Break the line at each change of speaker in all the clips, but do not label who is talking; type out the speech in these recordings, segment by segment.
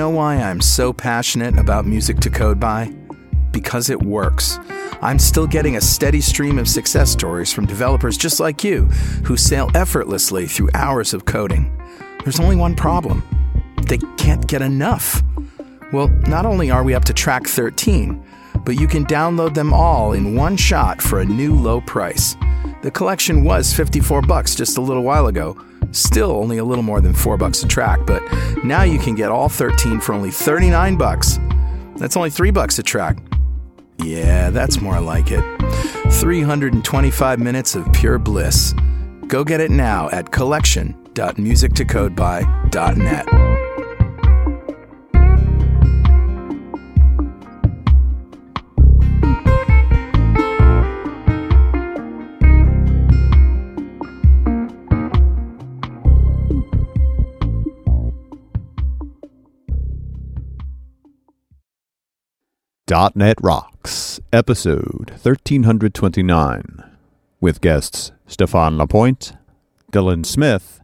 Know why I'm so passionate about music to code by? Because it works. I'm still getting a steady stream of success stories from developers just like you who sail effortlessly through hours of coding. There's only one problem they can't get enough. Well, not only are we up to track 13, but you can download them all in one shot for a new low price. The collection was 54 bucks just a little while ago. Still only a little more than 4 bucks a track, but now you can get all 13 for only 39 bucks. That's only 3 bucks a track. Yeah, that's more like it. 325 minutes of pure bliss. Go get it now at collection.musictocodeby.net.
.NET Rocks, episode 1329, with guests Stephane LaPointe, Dylan Smith,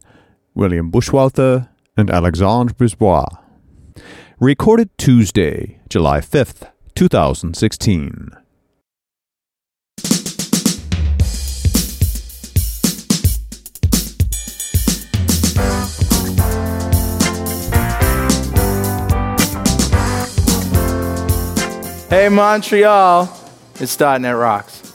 William Buchwalter, and Alexandre Brisebois. Recorded Tuesday, July 5th, 2016.
Hey, Montreal, it's .NET Rocks.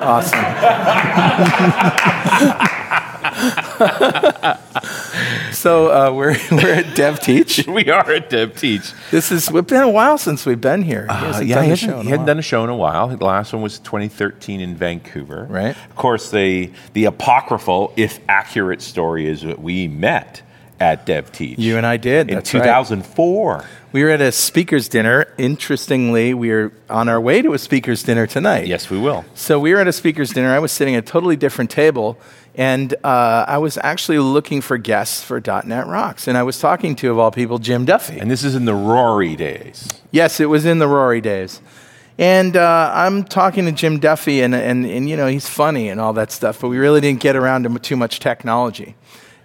Awesome. so uh, we're, we're at DevTeach.
we are at DevTeach.
This is it's been a while since we've been here. He
Uh, yeah, he hasn't, he hadn't done a show in a while. The last one was 2013 in Vancouver.
Right.
Of course, the the apocryphal, if accurate, story is that we met at DevTeach.
You and I did.
in
that's right.
2004.
We were at a speakers dinner. Interestingly, we are on our way to a speakers dinner tonight.
Yes, we will.
So we were at a speakers dinner. I was sitting at a totally different table, and uh, I was actually looking for guests for .NET Rocks, and I was talking to, of all people, Jim Duffy.
And this is in the Rory days.
Yes, it was in the Rory days. And uh, I'm talking to Jim Duffy, and, and, and, you know, he's funny and all that stuff, but we really didn't get around to too much technology.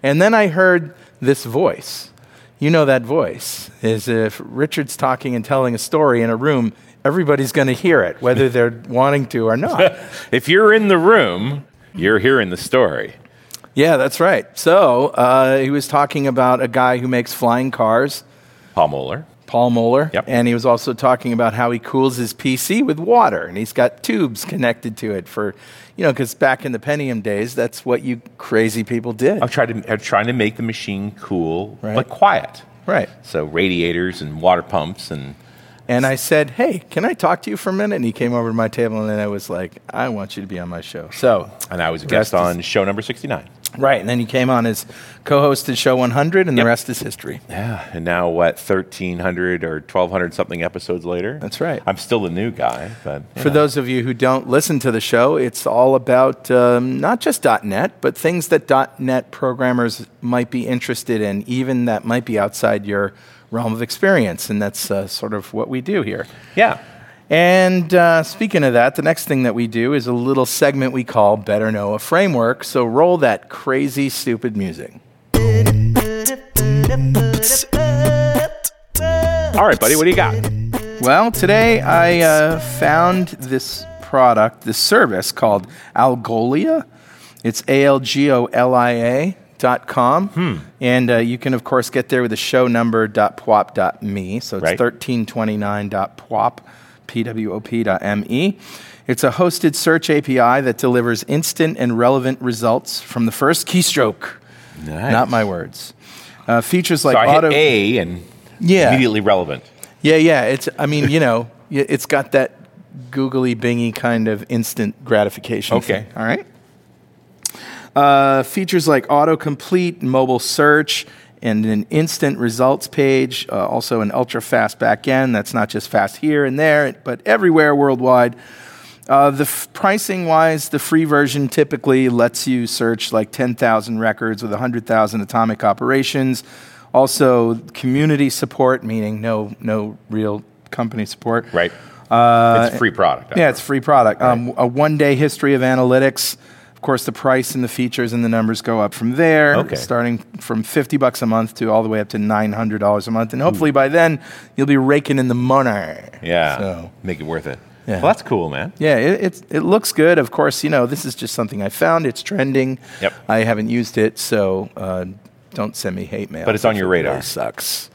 And then I heard this voice. You know that voice is if Richard's talking and telling a story in a room, everybody's going to hear it, whether they're wanting to or not.
If you're in the room, you're hearing the story.
yeah, that's right. So uh, he was talking about a guy who makes flying cars.
Paul Moller.
Paul Moller.
Yep.
And he was also talking about how he cools his PC with water, and he's got tubes connected to it for, you know, because back in the Pentium days, that's what you crazy people did.
I'm trying to, I'm trying to make the machine cool,
Right.
but quiet.
Right.
So radiators and water pumps and
And I said, "Hey, can I talk to you for a minute?" And he came over to my table, and then I was like, "I want you to be on my show." So,
and I was a guest on show number 69.
Right, and then he came on as co-hosted show 100, and the rest is history.
Yeah, and now what? Thirteen hundred or twelve hundred something episodes later.
That's right.
I'm still a new guy, but
For
know.
those of you who don't listen to the show, it's all about um, not just .NET, but things that .NET programmers might be interested in, even that might be outside your realm of experience, and that's uh, sort of what we do here.
yeah,
And uh, speaking of that, the next thing that we do is a little segment we call Better Know a Framework. So roll that crazy, stupid music.
all right, buddy, what do you got?
Well, today I uh, found this product, this service called Algolia. It's A L G O L I A dot com.
Hmm.
And uh, you can, of course, get there with the show number dot pwop dot me. So it's
Right.
1329 dot pwop, P-W-O-P dot M-E. It's a hosted search API that delivers instant and relevant results from the first keystroke.
Nice.
Not my words. Uh, features like
so
auto.
A and
Yeah.
immediately relevant.
Yeah, yeah. It's. I mean, you know, it's got that googly bingy kind of instant gratification.
Okay.
thing, all right. Uh, features like autocomplete, mobile search, and an instant results page. Uh, also, an ultra fast backend that's not just fast here and there, but everywhere worldwide. Uh, the f- pricing wise, the free version typically lets you search like 10,000 records with 100,000 atomic operations. Also, community support, meaning no, no real company support.
Right.
Uh,
it's a free product.
Yeah, it's a free product. Um, a one day history of analytics. Of course, the price and the features and the numbers go up from there,
Okay.
starting from 50 bucks a month to all the way up to $900 a month. And hopefully by then, you'll be raking in the money.
Yeah.
So,
Make it worth it.
Yeah.
Well, that's cool, man.
yeah, it, it looks good. Of course, you know, this is just something I found. It's trending.
Yep.
I haven't used it, so uh, don't send me hate mail.
But it's on your radar.
really sucks.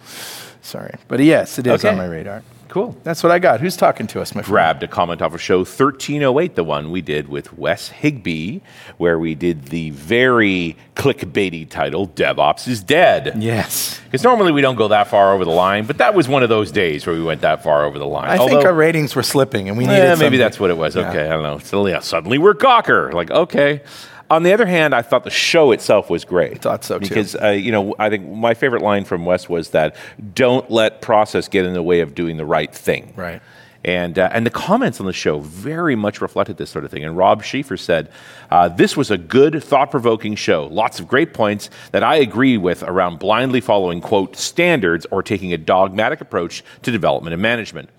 Sorry. But yes, it is
Okay.
on my radar.
Cool.
That's what I got. Who's talking to us, my friend?
grabbed a comment off of show 1308, the one we did with Wes Higbee, where we did the very clickbaity title, DevOps is Dead.
Yes.
Because normally we don't go that far over the line, but that was one of those days where we went that far over the line.
I think our ratings were slipping and we eh, needed
yeah, maybe
something.
that's what it was.
Yeah.
Okay, I don't know. So yeah, suddenly we're Gawker. Like, okay. On the other hand, I thought the show itself was great.
thought so, too.
Because uh, you know, I think my favorite line from Wes was that "Don't let process get in the way of doing the right thing."
Right.
And, uh, and the comments on the show very much reflected this sort of thing. And Rob Schieffer said, uh, This was a good, thought provoking show. Lots of great points that I agree with around blindly following, quote, standards or taking a dogmatic approach to development and management.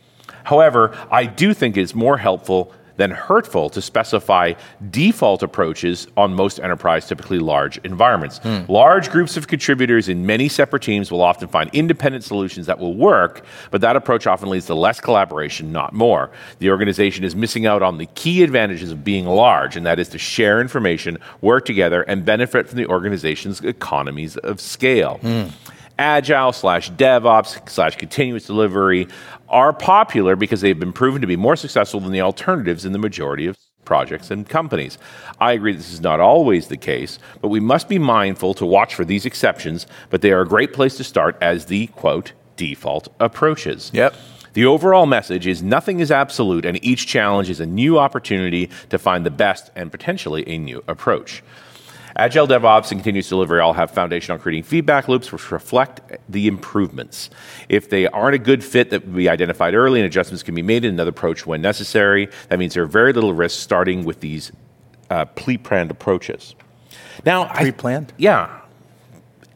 However, I do think it's more helpful than hurtful to specify default approaches on most enterprise, typically large environments. Hmm. Large groups of contributors in many separate teams will often find independent solutions that will work, but that approach often leads to less collaboration, not more. The organization is missing out on the key advantages of being large, and that is to share information, work together, and benefit from the organization's economies of scale hmm. agile slash DevOps slash continuous delivery are popular because they've been proven to be more successful than the alternatives in the majority of projects and companies. I agree this is not always the case, but we must be mindful to watch for these exceptions, but they are a great place to start as the quote default approaches.
Yep.
The overall message is nothing is absolute, and each challenge is a new opportunity to find the best and potentially a new approach. Agile DevOps and continuous delivery all have foundation on creating feedback loops which reflect the improvements. If they aren't a good fit that will be identified early and adjustments can be made in another approach when necessary, that means there are very little risk starting with these uh, pre-planned approaches. Now,
Pre-planned?
yeah.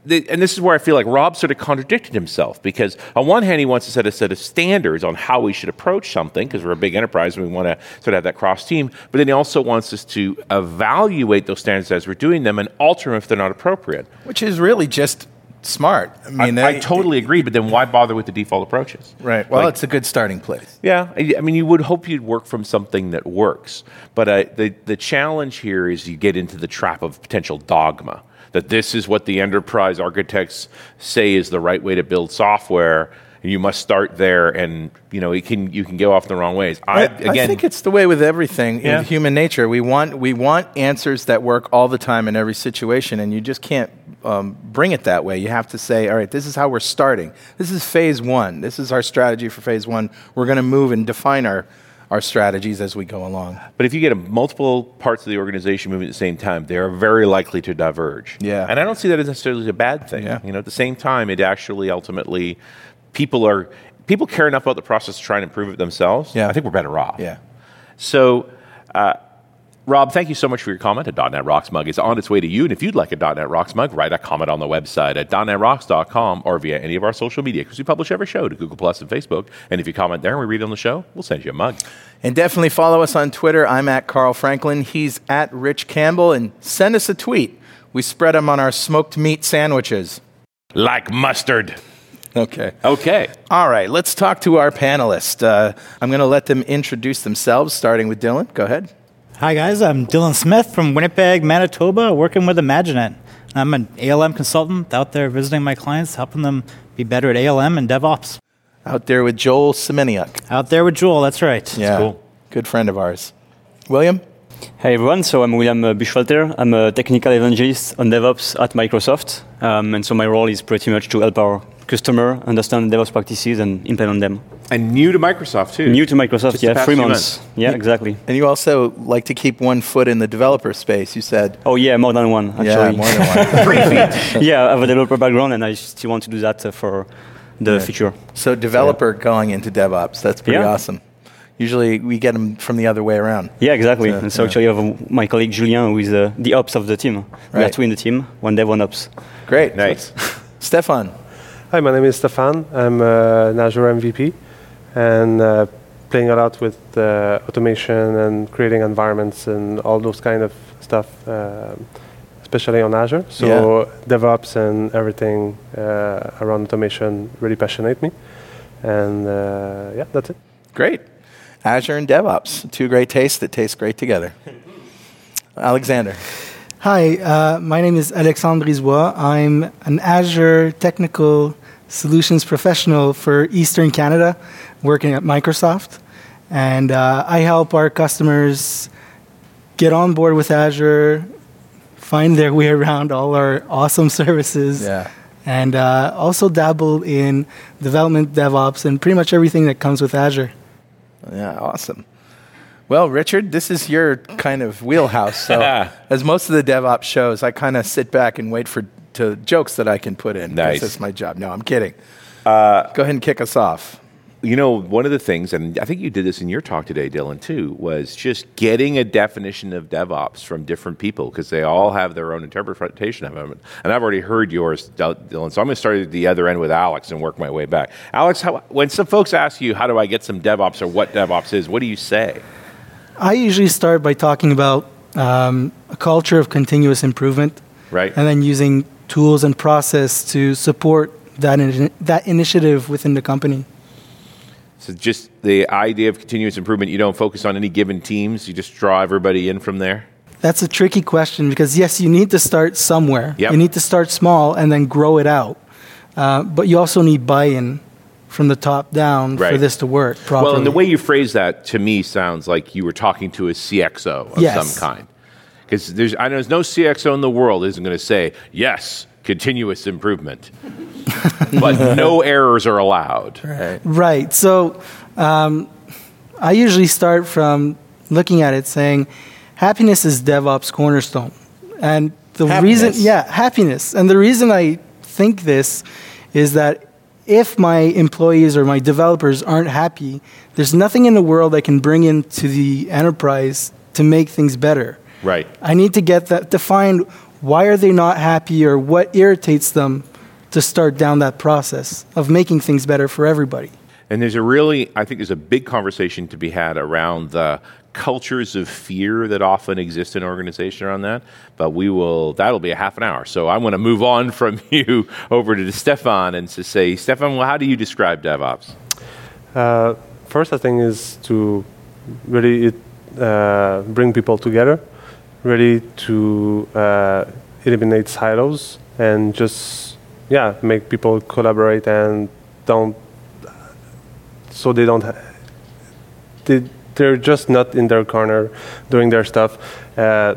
The, and this is where I feel like Rob sort of contradicted himself because on one hand he wants to set a set of standards on how we should approach something because we're a big enterprise and we want to sort of have that cross team, but then he also wants us to evaluate those standards as we're doing them and alter them if they're not appropriate.
Which is really just smart. I
I,
mean,
I
they-
totally agree, but then why bother with the default approaches?
Right. Well,
Like-
it's a good starting place.
Yeah, I I mean, you would hope you'd work from something that works, but uh, the the challenge here is you get into the trap of potential dogma that this is what the enterprise architects say is the right way to build software, and you must start there, and you know it can you can go off the wrong ways. I,
I,
again,
I think it's the way with everything
Yeah.
in human nature. We want we want answers that work all the time in every situation, and you just can't um, bring it that way. You have to say, all right, this is how we're starting. This is phase one. This is our strategy for phase one. We're going to move and define our our strategies as we go along.
But if you get a, multiple parts of the organization moving at the same time, they are very likely to diverge.
Yeah.
And I don't see that as necessarily a bad thing.
Yeah.
You know, at the same time, it actually ultimately, people are, people care enough about the process to try and improve it themselves.
Yeah.
I think we're better off.
Yeah.
So, uh, Rob, thank you so much for your comment. A .NET Rocks mug is on its way to you. And if you'd like a .NET Rocks mug, write a comment on the website at .NETRocks.com or via any of our social media because we publish every show to Google Plus and Facebook. And if you comment there and we read it on the show, we'll send you a mug.
And definitely follow us on Twitter. I'm at Carl Franklin. He's at Rich Campbell. And send us a tweet. We spread them on our smoked meat sandwiches.
Like mustard.
Okay.
Okay.
All right, let's talk to our panelists. Uh, I'm going to let them introduce themselves, starting with Dylan. Go ahead.
Hi guys, I'm Dylan Smith from Winnipeg, Manitoba, working with Imaginet. I'm an ALM consultant out there visiting my clients, helping them be better at ALM and DevOps.
Out there with Joel Semeniuk.
Out there with Joel, that's right.
Yeah,
cool.
good friend of ours. William?
Hey everyone, so I'm William uh, Buchwalter. I'm a technical evangelist on DevOps at Microsoft. Um, and so my role is pretty much to help our customer understand DevOps practices and implement them.
And new to Microsoft, too.
New to Microsoft,
Just
yeah,
past
three
few
months. Yeah, exactly.
And you also like to keep one foot in the developer space, you said.
Oh yeah, more than one actually.
Yeah, more than one.
Three feet.
yeah, I have a developer background and I still want to do that uh, for the future.
so, developer going into DevOps, that's pretty
Yeah.
awesome. Usually we get them from the other way around.
Yeah, exactly.
Yeah,
and so
yeah.
actually I have my colleague Julien who is uh, the ops of the team. We are two in the team, one dev, one ops.
Great.
Nice.
Stephane.
Hi, my name is Stephane. I'm uh, an Azure MVP and uh, playing a lot with uh, automation and creating environments and all those kind of stuff, um, especially on Azure. So
Yeah.
DevOps and everything uh, around automation really passionate me. And uh, yeah, that's it.
Great. Azure and DevOps, two great tastes that taste great together. Alexander.
Hi, uh, my name is Alexandre Brisebois. I'm an Azure technical solutions professional for Eastern Canada, working at Microsoft. And uh, I help our customers get on board with Azure, find their way around all our awesome services,
Yeah.
and uh, also dabble in development, DevOps, and pretty much everything that comes with Azure.
Yeah, awesome. Well, Richard, this is your kind of wheelhouse. So, as most of the DevOps shows, I kind of sit back and wait for to jokes that I can put in.
Nice.
That's my job. No, I'm kidding. Uh, Go ahead and kick us off.
You know, one of the things, and I think you did this in your talk today, Dylan, too, was just getting a definition of DevOps from different people because they all have their own interpretation of it. And I've already heard yours, Dylan. So I'm going to start at the other end with Alex and work my way back. Alex, how, when some folks ask you, how do I get some DevOps or what DevOps is, what do you say?
I usually start by talking about um, a culture of continuous improvement.
Right.
and then using tools and process to support that ini- that initiative within the company.
So just the idea of continuous improvement, you don't focus on any given teams, you just draw everybody in from there?
That's a tricky question because yes, you need to start somewhere.
Yep.
You need to start small and then grow it out, uh, but you also need buy-in from the top down for this to work properly.
Well, and the way you phrase that to me sounds like you were talking to a CXO of
Yes.
some kind. Because there's, I know there's no CXO in the world isn't going to say, yes, continuous improvement. but no errors are allowed.
Right.
Right. So um, I usually start from looking at it saying, happiness is DevOps cornerstone. And the reason, yeah, happiness. And the reason I think this is that if my employees or my developers aren't happy, there's nothing in the world I can bring into the enterprise to make things better.
Right.
I need to get that to find why are they not happy or what irritates them to start down that process of making things better for everybody.
And there's a really, I think there's a big conversation to be had around the cultures of fear that often exist in organizations around that. But we will, that'll be a half an hour. So I want to move on from you over to Stephane and to say, Stephane, well, how do you describe DevOps?
Uh, first, I think is to really it, uh, bring people together, really to uh, eliminate silos and just yeah make people collaborate and don't so they don't they, they're just not in their corner doing their stuff, uh,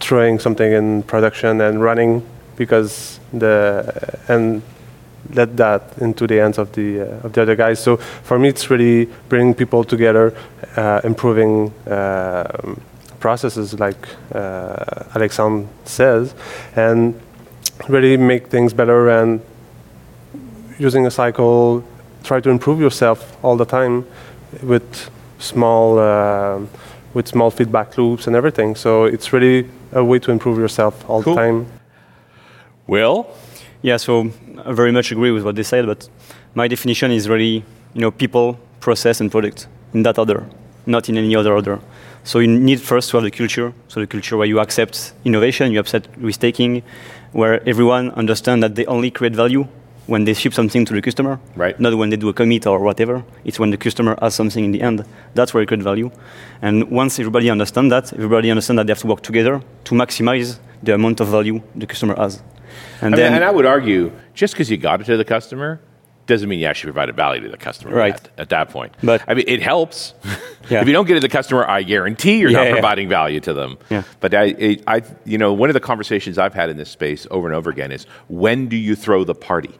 throwing something in production and running because the and let that into the hands of the uh, of the other guys. So for me, it's really bringing people together, uh, improving um processes, like uh, Alexandre says, and really make things better and using a cycle. Try to improve yourself all the time with small um with small feedback loops and everything. So it's really a way to improve yourself all
Cool.
the time.
Will?
Yeah, so I very much agree with what they said, but my definition is really, you know, people, process, and product in that order, not in any other order. So you need first to have the culture, so the culture where you accept innovation, you accept risk taking, where everyone understands that they only create value when they ship something to the customer,
Right.
not when they do a commit or whatever. It's when the customer has something in the end. That's where you create value. And once everybody understands that, everybody understands that they have to work together to maximize the amount of value the customer has. And
I mean,
then,
and I would argue, just because you got it to the customer doesn't mean you actually provided value to the customer
Right.
yet at that point.
But-
I mean, it helps.
Yeah.
if you don't get it to the customer, I guarantee you're
Yeah,
not providing value to them.
Yeah.
But I, I, you know, one of the conversations I've had in this space over and over again is when do you throw the party?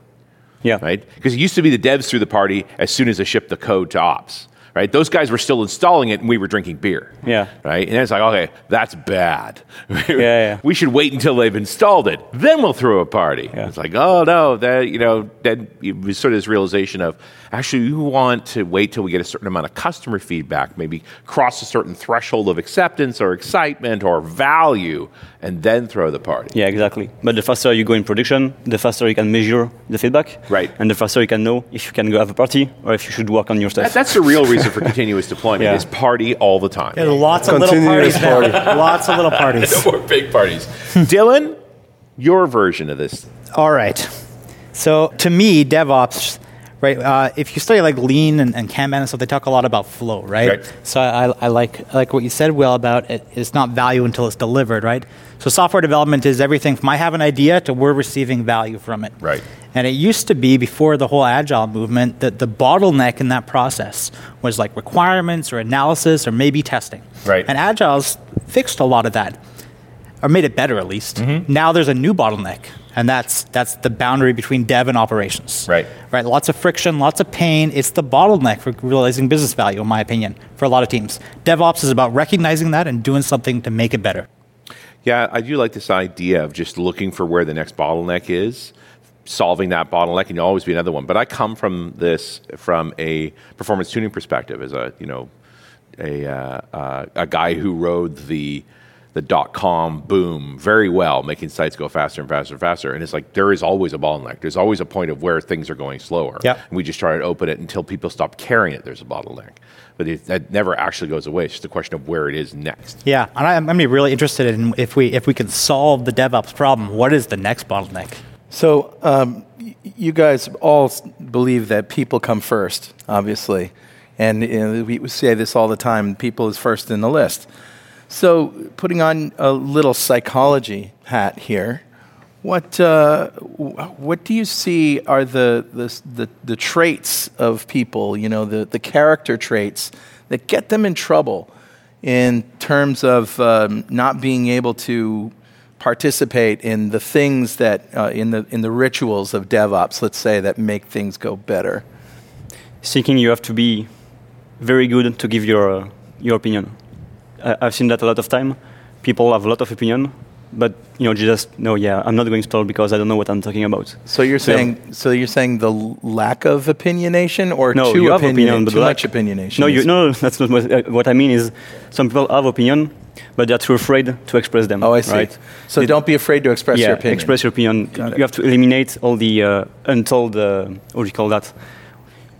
yeah,
right? Because it used to be the devs threw the party as soon as they shipped the code to ops, right? Those guys were still installing it and we were drinking beer.
Yeah.
Right? And it's like, okay, that's bad.
yeah.
We should wait until they've installed it. Then we'll throw a party.
Yeah.
It's like, oh no, that you know, then it was sort of this realization of actually you want to wait till we get a certain amount of customer feedback, maybe cross a certain threshold of acceptance or excitement or value, and then throw the party.
Yeah, exactly. But the faster you go in production, the faster you can measure the feedback.
Right.
And the faster you can know if you can go have a party or if you should work on your
That,
stuff.
that's the real reason answer for continuous deployment
Yeah.
is party all the time.
Yeah, lots of little parties now. Lots of little parties.
or big parties. Dylan, your version of this.
All right. So to me, DevOps, right? Uh, if you study like Lean and, and Kanban and stuff, they talk a lot about flow, right?
Right.
So I, I like I like what you said, Will, about it, it's not value until it's delivered, right? So software development is everything from I have an idea to we're receiving value from it.
Right.
And it used to be before the whole agile movement that the bottleneck in that process was like requirements or analysis or maybe testing.
Right.
And agile's fixed a lot of that or made it better at least.
Mm-hmm.
Now there's a new bottleneck, and that's that's the boundary between dev and operations.
Right.
Right. Lots of friction, lots of pain. It's the bottleneck for realizing business value, in my opinion, for a lot of teams. DevOps is about recognizing that and doing something to make it better.
Yeah, I do like this idea of just looking for where the next bottleneck is, solving that bottleneck, and you'll always be another one. But I come from this from a performance tuning perspective, as a you know, a uh, uh, a guy who rode the the dot com boom very well, making sites go faster and faster and faster. And it's like there is always a bottleneck. There's always a point of where things are going slower.
Yep.
And we just try to open it until people stop caring that there's a bottleneck. But it, that never actually goes away. It's just a question of where it is next.
Yeah, and I- I'm going to be really interested in if we if we can solve the DevOps problem. What is the next bottleneck?
So, um, you guys all believe that people come first, obviously. And you know, we say this all the time people is first in the list. So, putting on a little psychology hat here, what, uh, what do you see are the, the, the, the traits of people, you know, the, the character traits that get them in trouble in terms of um, not being able to participate in the things that uh, in the in the rituals of DevOps, let's say, that make things go better.
thinking you have to be very good to give your uh, your opinion. I've seen that a lot of time. People have a lot of opinion, but you know, just no, yeah, I'm not going to tell because I don't know what I'm talking about.
So you're saying so you're saying the lack of opinionation or
No,
too opinion,
opinion, but
too
lack-
much opinionation?
No, you, no, that's not what, uh, what I mean. Is some people have opinion, but they're too afraid to express them.
Oh, I see.
Right?
So
They-
don't be afraid to express
yeah,
your opinion.
express your opinion.
Got it.
You have to eliminate all the uh, untold. Uh, what do you call that?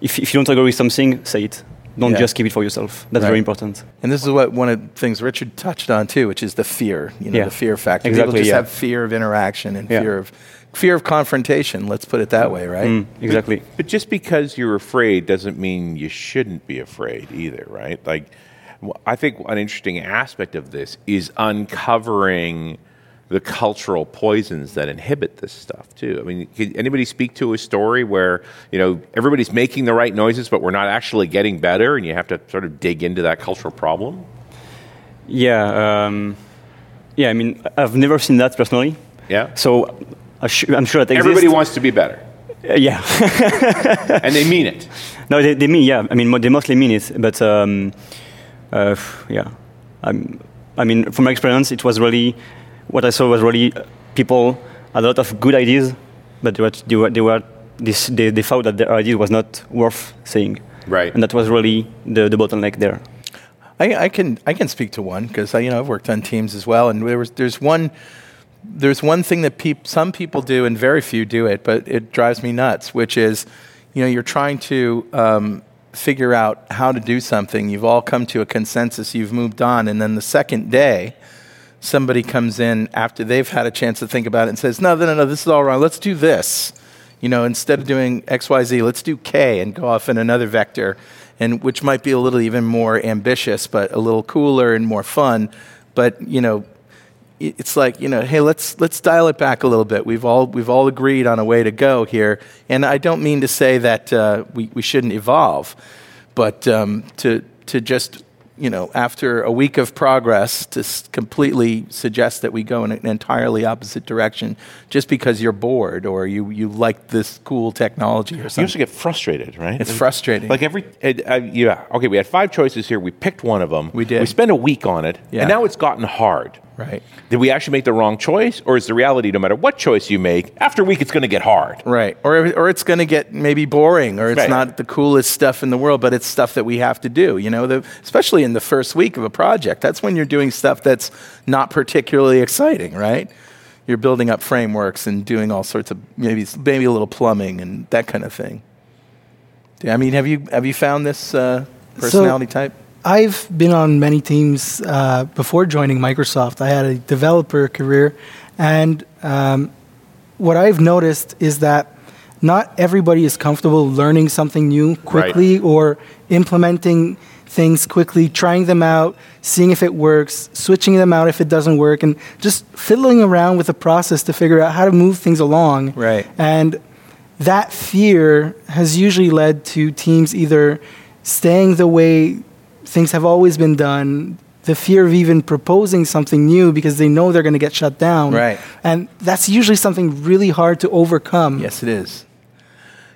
If, if you don't agree with something, say it. Don't
Yeah.
just keep it for yourself. That's
Right.
very important.
And this is what one of the things Richard touched on too, which is the fear. You know,
Yeah.
the fear factor.
Exactly,
People just
yeah.
have fear of interaction and
Yeah.
fear of fear of confrontation. Let's put it that way, right?
Mm, exactly.
But just because you're afraid doesn't mean you shouldn't be afraid either, right? Like, I think an interesting aspect of this is uncovering the cultural poisons that inhibit this stuff too. I mean, can anybody speak to a story where you know everybody's making the right noises, but we're not actually getting better, and you have to sort of dig into that cultural problem?
Yeah, um, yeah. I mean, I've never seen that personally.
Yeah.
So I'm sure that exists.
Everybody wants to be better,
Uh, yeah.
and they mean it.
no, they, they mean yeah. I mean, they mostly mean it, but um, uh, yeah. I'm, I mean, from my experience, it was really what I saw was really uh, people had a lot of good ideas, but they were they were, they, were this, they, they thought that their idea was not worth saying,
Right.
and that was really the, the bottleneck there.
I, I can I can speak to one because I you know I've worked on teams as well, and there was there's one there's one thing that peop, some people do and very few do it, but it drives me nuts, which is you know you're trying to um, figure out how to do something. You've all come to a consensus. You've moved on, and then the second day. Somebody comes in after they've had a chance to think about it and says, "No, no, no, no, this is all wrong. Let's do this." You know, instead of doing X, Y, Z, let's do K and go off in another vector, and which might be a little even more ambitious, but a little cooler and more fun. But you know, it's like you know, hey, let's let's dial it back a little bit. We've all we've all agreed on a way to go here, and I don't mean to say that uh, we we shouldn't evolve, but um, to to just you know, after a week of progress, to s- completely suggest that we go in an entirely opposite direction just because you're bored or you, you like this cool technology or something.
You also get frustrated, right?
It's frustrating.
Like every, uh, uh, yeah, okay, we had five choices here. We picked one of them.
We did.
We spent a week on it,
Yeah.
and now it's gotten hard.
Right.
Did we actually make the wrong choice, or is the reality no matter what choice you make, after a week it's going to get hard?
Right. Or, or it's going to get maybe boring or it's
Right.
not the coolest stuff in the world, but it's stuff that we have to do, you know, the, especially in the first week of a project. That's when you're doing stuff that's not particularly exciting, right? You're building up frameworks and doing all sorts of maybe maybe a little plumbing and that kind of thing. I mean, have you have you found this uh, personality type?
I've been on many teams uh, before joining Microsoft. I had a developer career, and um, what I've noticed is that not everybody is comfortable learning something new quickly
Right.
or implementing things quickly, trying them out, seeing if it works, switching them out if it doesn't work, and just fiddling around with the process to figure out how to move things along.
Right.
And that fear has usually led to teams either staying the way things have always been done, the fear of even proposing something new because they know they're going to get shut down.
Right.
And that's usually something really hard to overcome.
Yes, it is.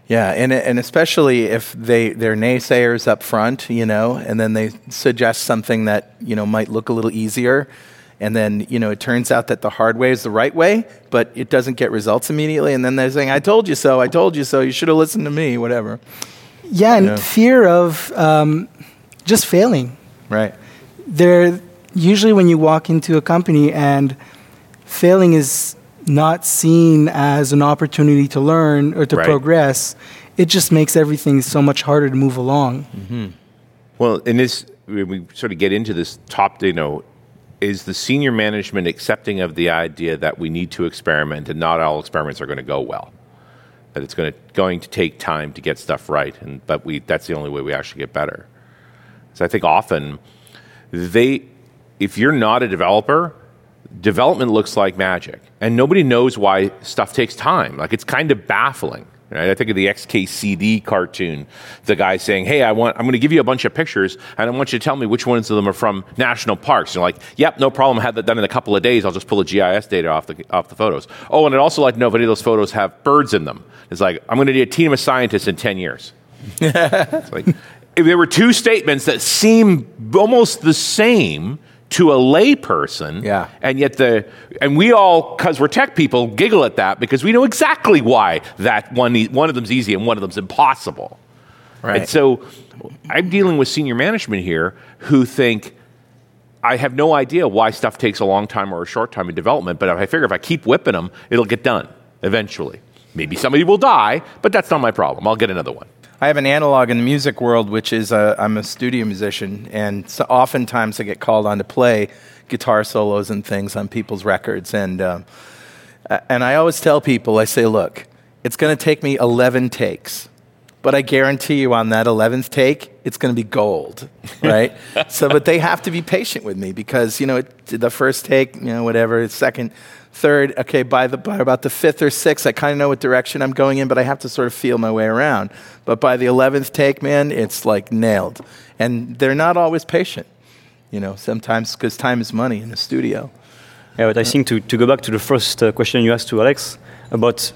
Yeah, and and especially if they they're naysayers up front, you know, and then they suggest something that you know might look a little easier, and then you know it turns out that the hard way is the right way, but it doesn't get results immediately, and then they're saying, "I told you so, I told you so, you should have listened to me," whatever.
Yeah, and fear of um, just failing.
Right.
There, usually when you walk into a company and failing is not seen as an opportunity to learn or to
Right.
progress, it just makes everything so much harder to move along. Mm-hmm.
Well, in this, we sort of get into this top, you know, is the senior management accepting of the idea that we need to experiment and not all experiments are going to go well? That it's going to, going to take time to get stuff right, and but we that's the only way we actually get better. So I think often they, if you're not a developer, development looks like magic, and nobody knows why stuff takes time. Like it's kind of baffling. Right? I think of the XKCD cartoon, the guy saying, "Hey, I want, I'm going to give you a bunch of pictures, and I want you to tell me which ones of them are from national parks." You're like, "Yep, no problem. I had that done in a couple of days. I'll just pull the GIS data off the off the photos." Oh, and I'd also like to know if any of those photos have birds in them. It's like I'm going to need a team of scientists in ten years. It's like there were two statements that seem almost the same to a layperson,
Yeah.
and yet the and we all because we're tech people giggle at that because we know exactly why that one one of them's easy and one of them's impossible.
Right.
And so I'm dealing with senior management here who think I have no idea why stuff takes a long time or a short time in development, but I figure if I keep whipping them, it'll get done eventually. Maybe somebody will die, but that's not my problem. I'll get another one.
I have an analog in the music world, which is uh, I'm a studio musician, and so oftentimes I get called on to play guitar solos and things on people's records. And, um, and I always tell people, I say, look, it's going to take me 11 takes, but I guarantee you on that 11th take, it's going to be gold, right? so, but they have to be patient with me because, you know, it, the first take, you know, whatever, second, third, okay, by, the, by about the fifth or sixth, I kind of know what direction I'm going in, but I have to sort of feel my way around. But by the 11th take, man, it's like nailed. And they're not always patient, you know, sometimes because time is money in the studio.
Yeah, but I think to, to go back to the first uh, question you asked to Alex about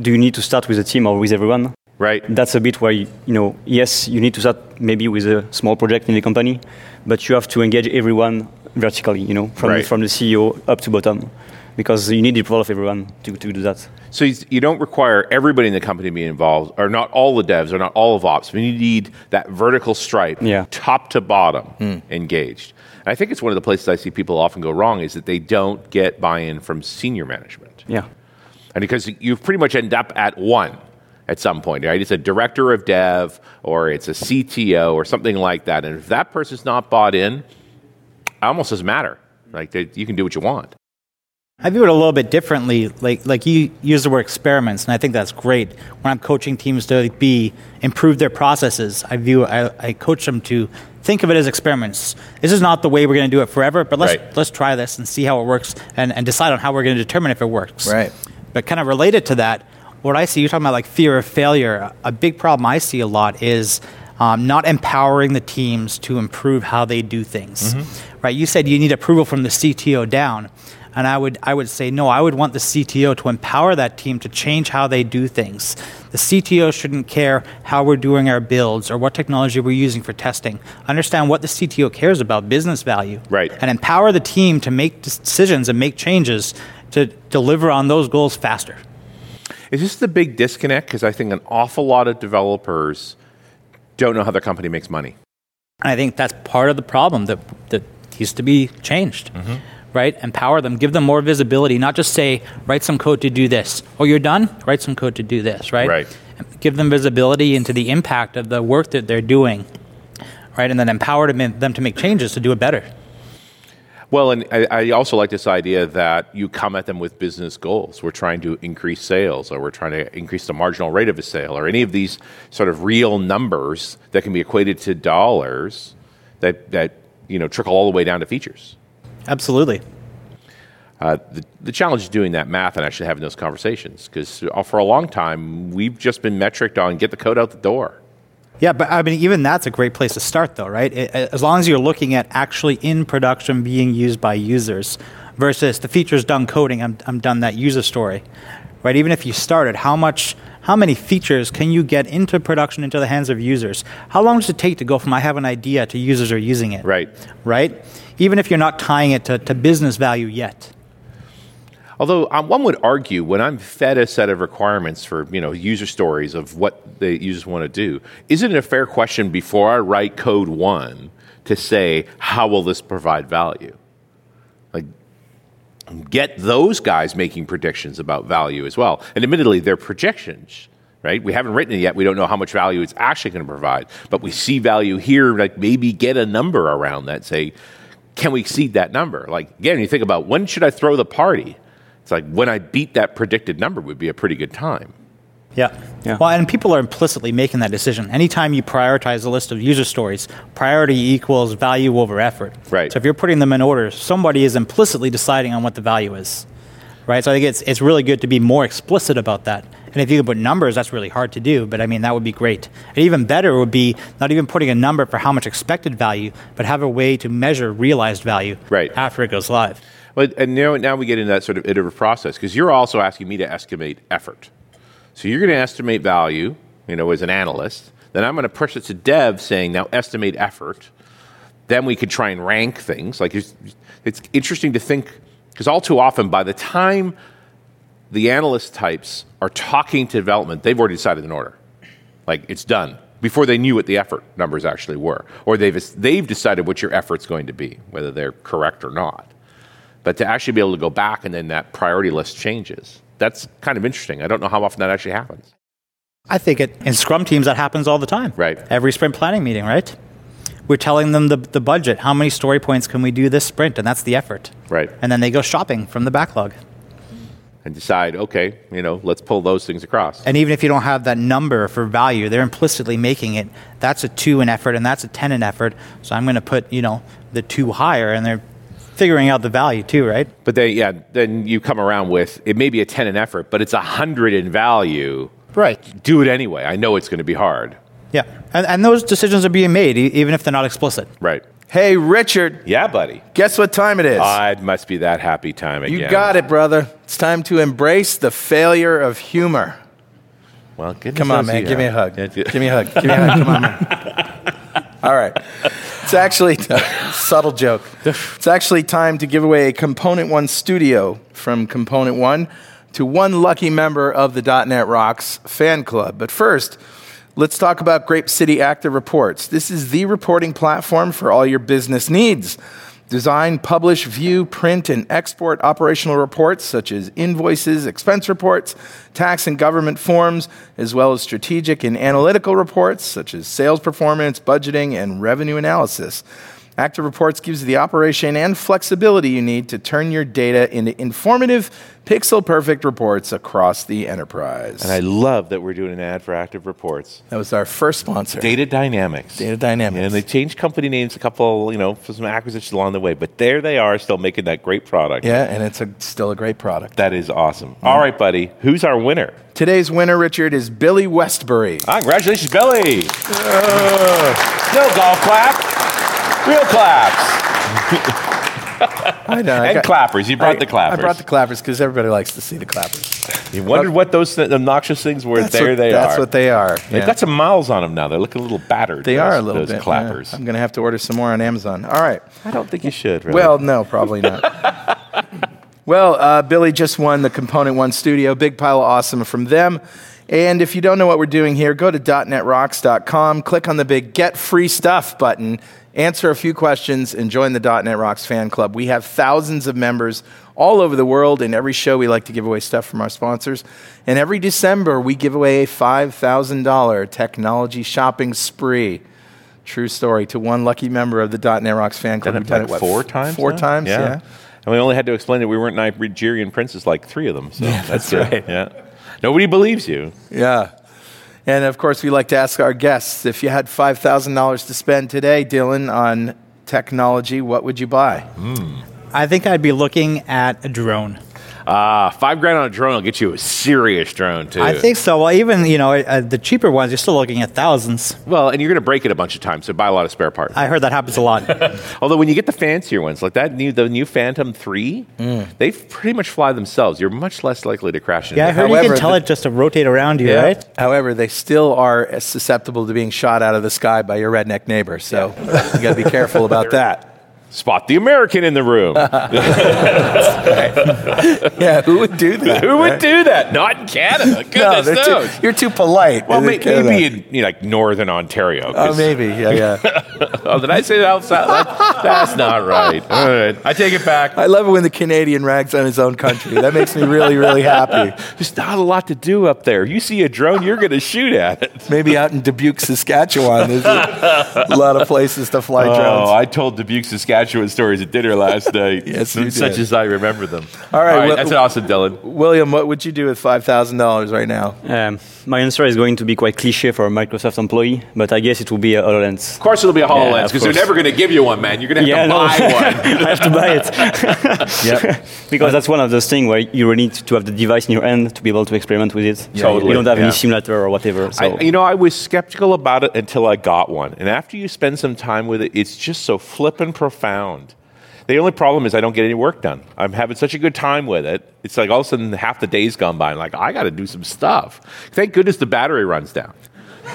do you need to start with a team or with everyone?
Right.
That's a bit where, you, you know, yes, you need to start maybe with a small project in the company, but you have to engage everyone vertically, you know, from,
Right.
the, from the CEO up to bottom, because you need the approval of everyone to, to do that.
So you you don't require everybody in the company to be involved, or not all the devs, or not all of ops. But you need that vertical stripe,
Yeah.
top to bottom, hmm. engaged. And I think it's one of the places I see people often go wrong is that they don't get buy-in from senior management,
Yeah.
and because you pretty much end up at one at some point, right? It's a director of dev, or it's a CTO, or something like that. And if that person's not bought in, it almost doesn't matter. Like they, you can do what you want.
I view it a little bit differently. Like like you use the word experiments, and I think that's great. When I'm coaching teams to be improve their processes, I view I, I coach them to think of it as experiments. This is not the way we're going to do it forever, but let's
Right.
let's try this and see how it works, and, and decide on how we're going to determine if it works.
Right.
But kind of related to that, what I see, you're talking about like fear of failure. A big problem I see a lot is um, not empowering the teams to improve how they do things. Right? You said you need approval from the CTO down. And I would, I would say, no, I would want the CTO to empower that team to change how they do things. The CTO shouldn't care how we're doing our builds or what technology we're using for testing. Understand what the CTO cares about, business value.
Right.
And empower the team to make decisions and make changes to deliver on those goals faster.
Is this the big disconnect? Because I think an awful lot of developers don't know how their company makes money.
And I think that's part of the problem that, that needs to be changed. Mm-hmm. Right? Empower them, give them more visibility, not just say, write some code to do this. Oh, you're done? Write some code to do this, right?
Right.
Give them visibility into the impact of the work that they're doing. right? And then empower them, them to make changes to do it better.
Well, and I, I, also like this idea that you come at them with business goals. We're trying to increase sales, or we're trying to increase the marginal rate of a sale, or any of these sort of real numbers that can be equated to dollars that, that you know trickle all the way down to features.
Absolutely.
Uh, the, the challenge is doing that math and actually having those conversations because uh, for a long time we've just been metriced on get the code out the door.
Yeah, but I mean, even that's a great place to start, though, right? It, as long as you're looking at actually in production being used by users versus the features done coding, I'm, I'm done that user story, right? Even if you started, how much, how many features can you get into production into the hands of users? How long does it take to go from I have an idea to users are using it?
Right.
Right? Even if you're not tying it to, to business value yet.
Although um, one would argue, when I'm fed a set of requirements for you know user stories of what the users want to do, isn't it a fair question before I write code one to say how will this provide value? Get those guys making predictions about value as well. And admittedly, they're projections, right? We haven't written it yet. We don't know how much value it's actually going to provide, but we see value here. Like maybe get a number around that. Say, can we exceed that number? Like again, you think about when should I throw the party? It's like when I beat that predicted number would be a pretty good time.
Yeah. yeah. Well, and people are implicitly making that decision. Anytime you prioritize a list of user stories, priority equals value over effort.
Right.
So if you're putting them in order, somebody is implicitly deciding on what the value is. Right. So I think it's it's really good to be more explicit about that. And if you can put numbers, that's really hard to do. But I mean, that would be great. And even better would be not even putting a number for how much expected value, but have a way to measure realized value
right.
after it goes live.
But and now, now we get into that sort of iterative process because you're also asking me to estimate effort. So you're going to estimate value, you know, as an analyst. Then I'm going to push it to dev saying, now estimate effort. Then we could try and rank things. Like it's, it's interesting to think because all too often, by the time the analyst types are talking to development, they've already decided an order. Like it's done before they knew what the effort numbers actually were, or they've they've decided what your effort's going to be, whether they're correct or not. But to actually be able to go back and then that priority list changes, that's kind of interesting. I don't know how often that actually happens.
I think it, in Scrum teams that happens all the time.
Right.
Every sprint planning meeting, right? We're telling them the, the budget. How many story points can we do this sprint? And that's the effort.
Right.
And then they go shopping from the backlog.
And decide, okay, you know, let's pull those things across.
And even if you don't have that number for value, they're implicitly making it. That's a two in effort, and that's a ten in effort. So I'm going to put, you know, the two higher, and they're figuring out the value too, right?
But then, yeah, then you come around with it may be a 10 in effort, but it's a 100 in value.
Right.
Do it anyway. I know it's going to be hard.
Yeah. And, and those decisions are being made, even if they're not explicit.
Right.
Hey, Richard.
Yeah, buddy.
Guess what time it is?
Uh, it must be that happy time again.
You got it, brother. It's time to embrace the failure of humor.
Well,
come on, man. Give me a hug. Give me a hug. Give me a hug. Come on, man. All right. It's actually subtle joke. It's actually time to give away a ComponentOne studio from ComponentOne to one lucky member of the .NET Rocks fan club. But first, let's talk about GrapeCity ActiveReports. This is the reporting platform for all your business needs. Design, publish, view, print, and export operational reports such as invoices, expense reports, tax and government forms, as well as strategic and analytical reports such as sales performance, budgeting, and revenue analysis. ActiveReports gives you the operation and flexibility you need to turn your data into informative, pixel perfect reports across the enterprise.
And I love that we're doing an ad for ActiveReports.
That was our first sponsor.
Data Dynamics.
Data Dynamics.
And they changed company names a couple, you know, for some acquisitions along the way, but there they are still making that great product.
Yeah, and it's a, still a great product.
That is awesome. Mm-hmm. All right, buddy. Who's our winner?
Today's winner, Richard, is Billy Westbury.
Ah, congratulations, Billy. Uh, no golf clap. Real claps.
I know. I
and
got,
clappers. You brought
I,
the clappers.
I brought the clappers because everybody likes to see the clappers.
You wondered what those obnoxious things were.
That's
there
what,
they
that's
are.
That's what they are.
They've got some miles on them now. They look a little battered.
They
those,
are a little
those
bit.
clappers.
Yeah. I'm going to have to order some more on Amazon. All right.
I don't think you should. Really.
Well, no, probably not. well, uh, Billy just won the ComponentOne Studio. Big pile of awesome from them. And if you don't know what we're doing here, go to .netrocks.com, click on the big Get Free Stuff button, answer a few questions, and join the .NET Rocks fan club. We have thousands of members all over the world. In every show, we like to give away stuff from our sponsors. And every December, we give away a $5,000 technology shopping spree. True story. To one lucky member of the .NET Rocks fan club. We've done
like
what,
four times.
Four
now?
times, yeah.
And we only had to explain that we weren't Nigerian princes like three of them. So that's
right.
good. Yeah. Nobody believes you.
Yeah. And of course, we like to ask our guests if you had $5,000 to spend today, Dylan, on technology, what would you buy? Hmm.
I think I'd be looking at a drone.
Ah, five grand on a drone will get you a serious drone too.
I think so. Well, even you know uh, the cheaper ones, you're still looking at thousands.
Well, and you're going to break it a bunch of times, so buy a lot of spare parts.
I heard that happens a lot.
Although when you get the fancier ones, like that new the new Phantom Three,
Mm.
they pretty much fly themselves. You're much less likely to crash into
yeah, I
them.
heard you
However,
can tell
the-
it just to rotate around you,
Yeah.
right?
However, they still are susceptible to being shot out of the sky by your redneck neighbor. So you got to be careful about that.
Spot the American in the room.
Yeah, who would do that?
Who would
right?
do that? Not in Canada.
No,
Goodness knows.
too, you're too polite.
well, may, maybe in you know, like northern Ontario.
Oh, maybe. Yeah, yeah.
Oh, did I say that outside? That- that's not right. All right, I take it back.
I love it when the Canadian rags on his own country. That makes me really, really happy.
There's not a lot to do up there. You see a drone, you're going to shoot at it.
Maybe out in Dubuque, Saskatchewan, there's a lot of places to fly oh, drones.
Oh, I told Dubuque, Saskatchewan stories at dinner last night.
Yes, you
such
did.
as I remember them.
All right, well-
that's awesome, Dylan.
William, what would you do with five thousand dollars right now?
Um, my answer is going to be quite cliche for a Microsoft employee, but I guess it will be a HoloLens.
Of course, it'll be a HoloLens
Yeah,
because they're never going to give you one, man. You're going to have
Yeah,
to
no.
buy one.
I have to buy it.
Yep.
because that's one of those things where you really need to have the device in your hand to be able to experiment with it.
Totally,
You don't have
yeah.
any simulator or whatever. So
I, you know, I was skeptical about it until I got one. And after you spend some time with it, it's just so flippin' profound. The only problem is I don't get any work done. I'm having such a good time with it. It's like all of a sudden half the day's gone by and like, I got to do some stuff. Thank goodness the battery runs down.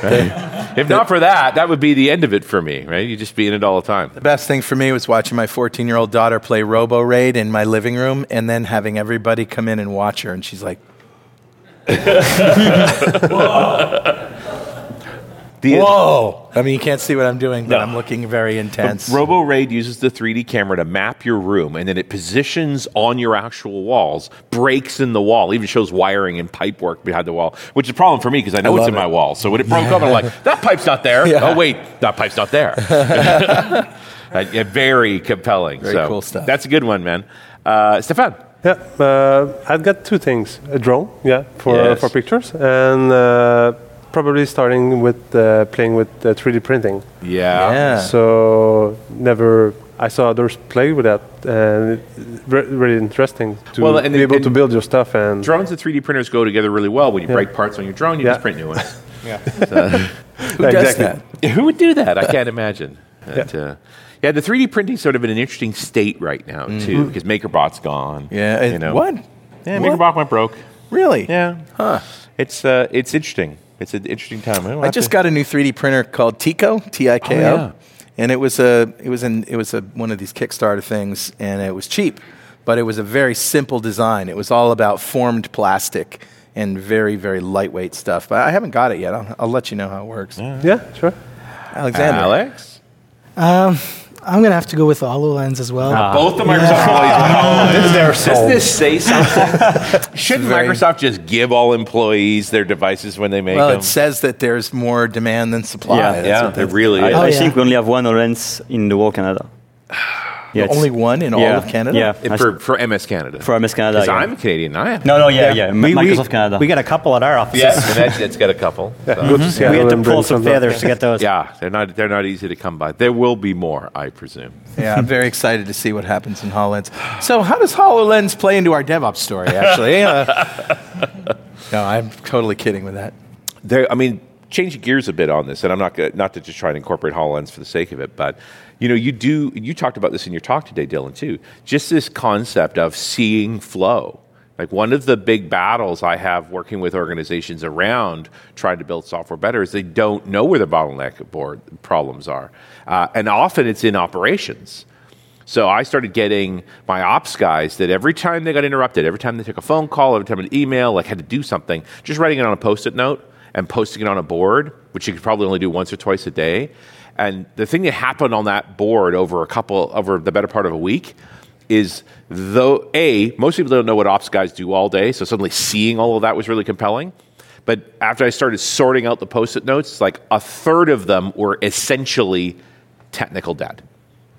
Right? if not for that, that would be the end of it for me, right? You'd just be in it all the time.
The best thing for me was watching my 14 year old daughter play RoboRaid in my living room and then having everybody come in and watch her. And she's like,
The,
Whoa! I mean, you can't see what I'm doing, but I'm looking very intense.
RoboRaid uses the 3D camera to map your room, and then it positions on your actual walls, breaks in the wall, even shows wiring and pipe work behind the wall, which is a problem for me because I know
I
it's
love
in my wall. So when it broke up, I'm like, that pipe's not there.
Yeah.
Oh wait, that pipe's not there. Uh, very compelling.
Very
so
cool stuff.
That's a good one, man. Uh, Stephane.
Yeah, uh, I've got two things: a drone, yeah, for
Yes.
for pictures, and uh, probably starting with uh, playing with uh, 3D printing.
Yeah.
yeah.
So never. I saw others play with that, and it's re- really interesting to
Well, and-
be able
and-
to build your stuff. And
Drones and 3D printers go together really well. When you
Yeah.
break parts on your drone, you
Yeah.
just print new ones. Yeah.
Who does
exactly.
that?
Who would do that? I can't imagine. That, uh, yeah, the 3D printing's sort of in an interesting state right now too, because MakerBot's gone.
Mm-hmm. Yeah.
you know.
What?
Yeah,
What?
MakerBot went broke.
Really?
Yeah,
Huh.
it's uh, it's interesting. It's an interesting time. We'll
I just
to-
got a new 3D printer called Tiko, T I K O,
Oh, yeah.
and it was a it was an it was a one of these Kickstarter things, and it was cheap, but it was a very simple design. It was all about formed plastic and very very lightweight stuff. But I haven't got it yet. I'll, I'll let you know how it works.
yeah, sure.
Alexander,
Alex.
Um, I'm gonna have to go with the HoloLens as well. Ah.
Both the Microsoft employees. Doesn't this say something? Shouldn't
very-
Microsoft just give all employees their devices when they make
well,
them?
it says that there's more demand than supply.
Yeah,
That's
yeah,
what
it
that-
really
I,
is.
Oh,
I
yeah.
think we only have one HoloLens in the whole Canada. Yeah, it's-
only one in all of Canada.
Yeah,
for, for MS Canada.
for MS Canada.
Because
yeah.
I'm Canadian. I have.
no, no, yeah, yeah.
We- we-
Microsoft Canada.
We got a couple at our offices.
Yes, and that, it's got a couple. so.
Go to
We had to pull some
some
feathers to get those.
Yeah, they're not they're not easy to come by. There will be more, I presume.
Yeah, I'm very excited to see what happens in HoloLens. So, how does HoloLens play into our DevOps story, actually? Uh, no, I'm totally kidding with that.
There, I mean, changing gears a bit on this, and I'm not gonna, not to just try and incorporate Hololens for the sake of it, but you know, you do. You talked about this in your talk today, Dylan, too. Just this concept of seeing flow. Like one of the big battles I have working with organizations around trying to build software better is they don't know where the bottleneck board problems are, uh, and often it's in operations. So I started getting my ops guys that every time they got interrupted, every time they took a phone call, every time an email, like had to do something, just writing it on a post-it note and posting it on a board, which you could probably only do once or twice a day. And the thing that happened on that board over a couple, over the better part of a week, is though a most people don't know what ops guys do all day, so suddenly seeing all of that was really compelling. but after I started sorting out the post-it notes, like a third of them were essentially technical debt.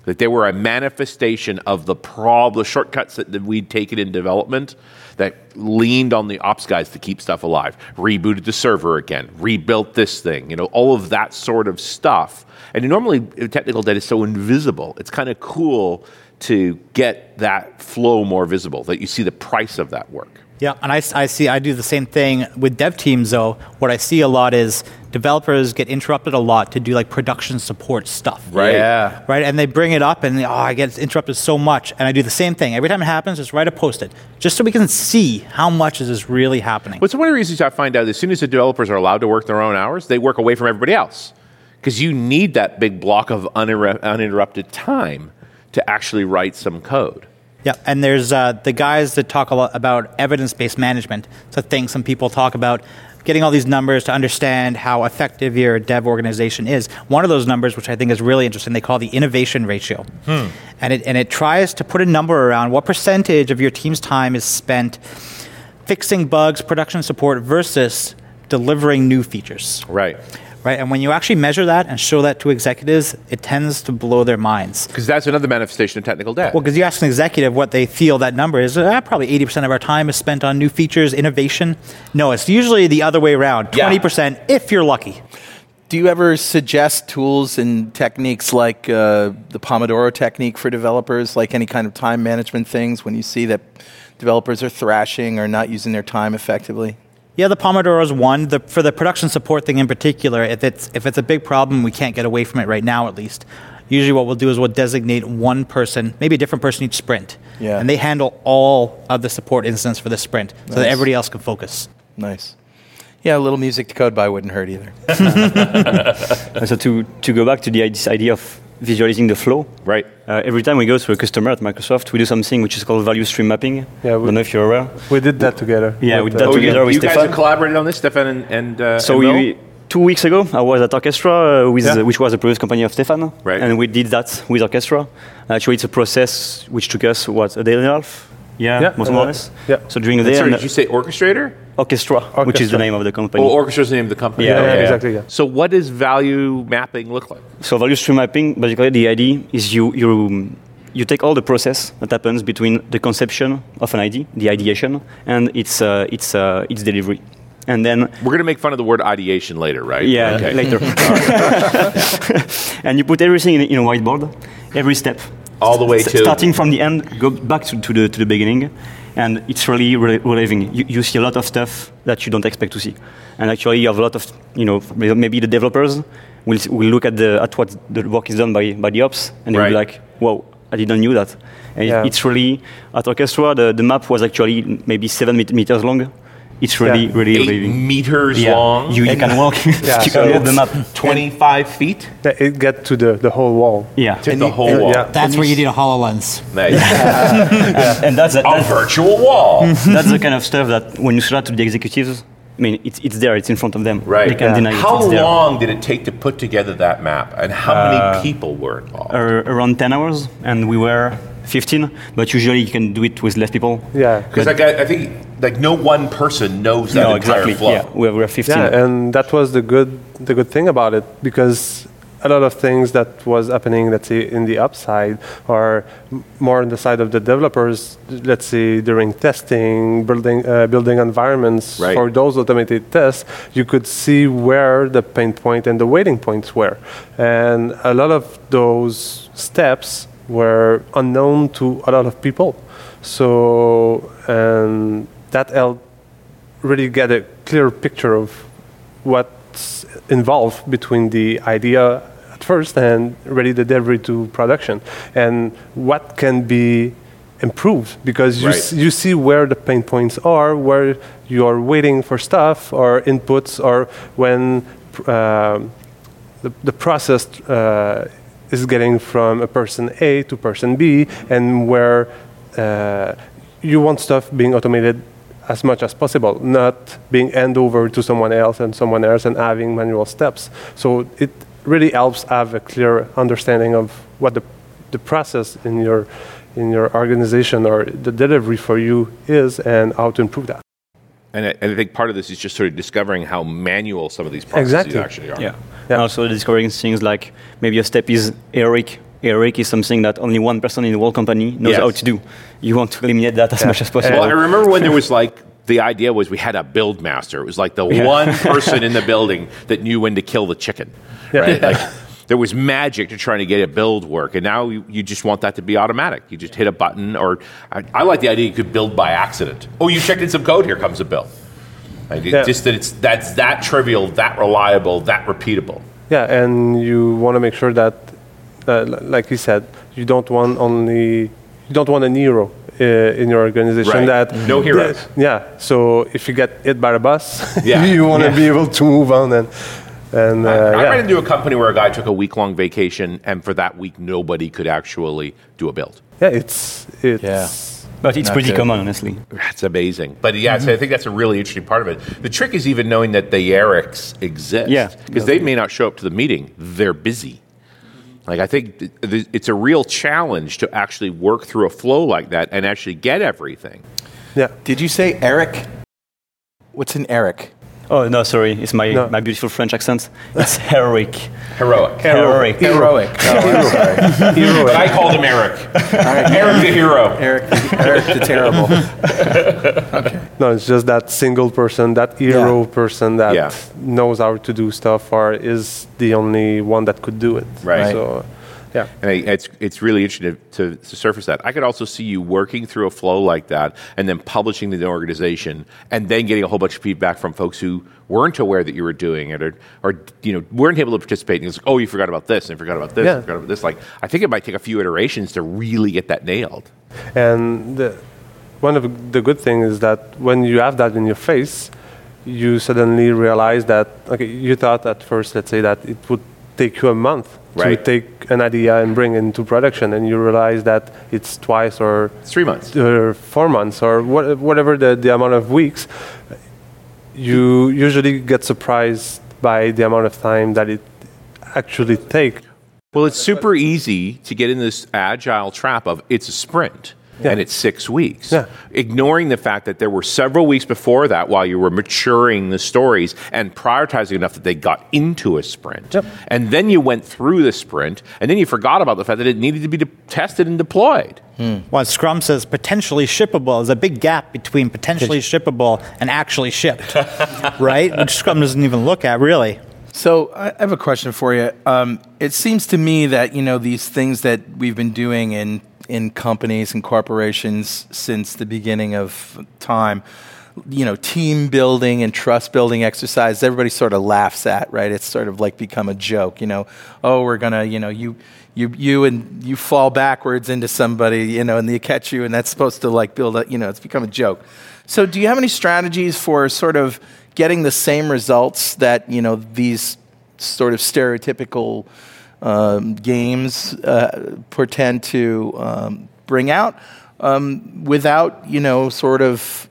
That they were a manifestation of the problem, the shortcuts that, that we'd taken in development that leaned on the ops guys to keep stuff alive. Rebooted the server again, rebuilt this thing, you know, all of that sort of stuff. And normally, technical debt is so invisible. It's kind of cool to get that flow more visible, that you see the price of that work.
Yeah, and I, I see, I do the same thing with dev teams though. What I see a lot is developers get interrupted a lot to do like production support stuff.
Right.
Yeah.
Right, and they bring it up, and oh, I get interrupted so much, and I do the same thing every time it happens. Just write a post-it, just so we can see how much is this really happening.
What's one of the reasons I find out as soon as the developers are allowed to work their own hours, they work away from everybody else. Because you need that big block of uninterrupted time to actually write some code.
Yeah, and there's uh, the guys that talk a lot about evidence-based management. It's a thing some people talk about, getting all these numbers to understand how effective your dev organization is. One of those numbers, which I think is really interesting, they call the innovation ratio,
Hmm.
and it and it tries to put a number around what percentage of your team's time is spent fixing bugs, production support versus delivering new features.
Right.
Right, and when you actually measure that and show that to executives, it tends to blow their minds.
Because that's another manifestation of technical debt.
Well, because you ask an executive what they feel that number is, uh, probably 80% of our time is spent on new features, innovation. No, it's usually the other way around 20% if you're lucky.
Do you ever suggest tools and techniques like uh, the Pomodoro technique for developers, like any kind of time management things when you see that developers are thrashing or not using their time effectively?
Yeah, the Pomodoro is one. The, for the production support thing in particular, if it's, if it's a big problem, we can't get away from it right now at least. Usually, what we'll do is we'll designate one person, maybe a different person each sprint.
Yeah.
And they handle all of the support incidents for the sprint so that everybody else can focus.
Nice. Yeah, a little music to code by wouldn't hurt either.
Uh, so to, to go back to the, this idea of visualizing the flow,
right.
uh, every time we go to a customer at Microsoft, we do something which is called value stream mapping.
Yeah,
I
we-
don't know if you're aware.
We did that together.
Yeah,
with,
we did that
uh,
together
you,
with
you guys
Stephane.
have collaborated on this, Stephane and, and uh,
So
and Will?
we, two weeks ago, I was at Orckestra, uh, with,
Yeah.
uh, which was a previous company of Stephane,
Right.
and we did that with Orckestra. Actually, it's a process which took us what a day and a half. Yeah,
Yeah,
most
uh,
more or less.
yeah.
So during the day,
sorry,
and,
did you say orchestrator?
Orckestra, which is the name of the company.
Oh, is the name of the company.
Yeah,
yeah,
Okay.
exactly, yeah.
So, what does value mapping look like?
So value stream mapping, basically the idea is you you you take all the process that happens between the conception of an ID, the ideation, and its uh, its uh, its delivery, and then
We're going to make fun of the word ideation later, right?
yeah
Okay.
later, and you put everything in, in a whiteboard, every step,
All the way
S-
to
starting from the end, go back to, to the to the beginning, and it's really re- relieving. You, you see a lot of stuff that you don't expect to see, and actually you have a lot of you know maybe the developers will will look at the at what the work is done by by the ops, and they'll be like, "Whoa, I didn't knew that." And
Yeah.
it's really at Orckestra the, the map was actually maybe seven meters long. It's really
Yeah.
really
eight
relieving.
meters
Yeah.
long,
You, you can walk.
Yeah,
you
so
can walk the map.
25 feet
Yeah, it get to the, the whole wall.
Yeah,
to the whole wall.
yeah.
That's where you need a HoloLens.
Nice.
and that's
a
that's,
virtual wall.
that's the kind of stuff that when you show that to the executives, I mean, it's, it's there, it's in front of them.
Right.
They can deny it.
How
it's there.
long did it take to put together that map, and how many people were involved?
Uh, around 10 hours, and we were 15, but usually you can do it with less people.
Yeah.
Because like, I, I think like no one person knows that
no,
entire
exactly.
flow.
Yeah, we were, we were 15.
Yeah, and that was the good the good thing about it because a lot of things that was happening, let's say, in the upside or more on the side of the developers, let's say during testing, building uh, building environments
Right.
for those automated tests, you could see where the pain point and the waiting points were, and a lot of those steps were unknown to a lot of people. So and that helped really get a clear picture of what's involved between the idea at first and ready the delivery to production and what can be improved because you,
Right.
s- you see where the pain points are where you're waiting for stuff or inputs or when um the, the process uh, is getting from a person A to person B, and where uh, you want stuff being automated as much as possible, not being hand over to someone else and someone else and having manual steps. So it really helps have a clear understanding of what the, the process in your in your organization or the delivery for you is and how to improve that.
And I, and I think part of this is just sort of discovering how manual some of these processes
Exactly.
actually are.
Yeah. And also discovering things like maybe a step is Eric. Eric is something that only one person in the whole company knows
Yes.
how to do. You want to eliminate that as much as possible.
Well, I remember when there was like the idea was we had a build master. It was like the one person in the building that knew when to kill the chicken. Right? Like there was magic to trying to get a build work, and now you, you just want that to be automatic. You just hit a button, or I, I like the idea you could build by accident. Oh, you checked in some code. Here comes a bill. Like, it-
Yeah.
Just that it's that's that trivial, that reliable, that repeatable.
Yeah, and you want to make sure that, uh, like you said, you don't want only you don't want an hero uh, in your organization.
Right.
That
No heroes.
yeah. So if you get hit by a bus,
Yeah.
you want to
Yeah.
be able to move on and and uh,
I
yeah.
ran into a company where a guy took a week long vacation, and for that week, nobody could actually do a build.
yeah, it's it's
Yeah.
But it's pretty
good.
common, honestly.
That's amazing. But yeah, so I think that's a really interesting part of it. The trick is even knowing that the Erics exist.
Yeah.
Because they may not show up to the meeting, they're busy. Like, I think th- th- it's a real challenge to actually work through a flow like that and actually get everything.
yeah.
Did you say Eric? What's an Eric?
Oh no, sorry, it's my,
No.
my beautiful French accent. It's heroic.
Heroic.
Heroic.
Heroic. Oh, I'm sorry.
But I called him Eric. Eric the hero.
Eric, Eric the Terrible. okay.
No, it's just that single person, that hero
Yeah.
person that
Yeah.
knows how to do stuff or is the only one that could do it.
Right.
So, yeah.
And I- it's, it's really interesting to, to, surface that. I could also see you working through a flow like that and then publishing to the organization and then getting a whole bunch of feedback from folks who weren't aware that you were doing it or, or you know, weren't able to participate. And it's like, oh, you forgot about this and forgot about this
Yeah.
and forgot about this. Like, I think it might take a few iterations to really get that nailed.
And the, one of the good things is that when you have that in your face, you suddenly realize that okay, you thought at first, let's say that it would take you a month
Right.
to take an idea and bring it into production, and you realize that it's twice or
three months.
or four months or what, whatever the, the amount of weeks. You usually get surprised by the amount of time that it actually takes.
Well, it's super easy to get in this agile trap of it's a sprint.
Yeah.
And it's six weeks.
Yeah.
Ignoring the fact that there were several weeks before that while you were maturing the stories and prioritizing enough that they got into a sprint.
Yep.
And then you went through the sprint, and then you forgot about the fact that it needed to be de- tested and deployed.
Well, Scrum says potentially shippable. There's a big gap between potentially shippable and actually shipped, right? Which Scrum doesn't even look at, really.
So I I have a question for you. Um, it seems to me that you know these things that we've been doing in in companies and corporations since the beginning of time, you know, team building and trust building exercise. Everybody sort of laughs at, right? It's sort of like become a joke. You know, oh, we're gonna, you know, you. You, you and you fall backwards into somebody, you know, and they catch you, and that's supposed to like build up, you know, it's become a joke. So, do you have any strategies for sort of getting the same results that you know these sort of stereotypical um, games uh, portend to um, bring out um, without you know sort of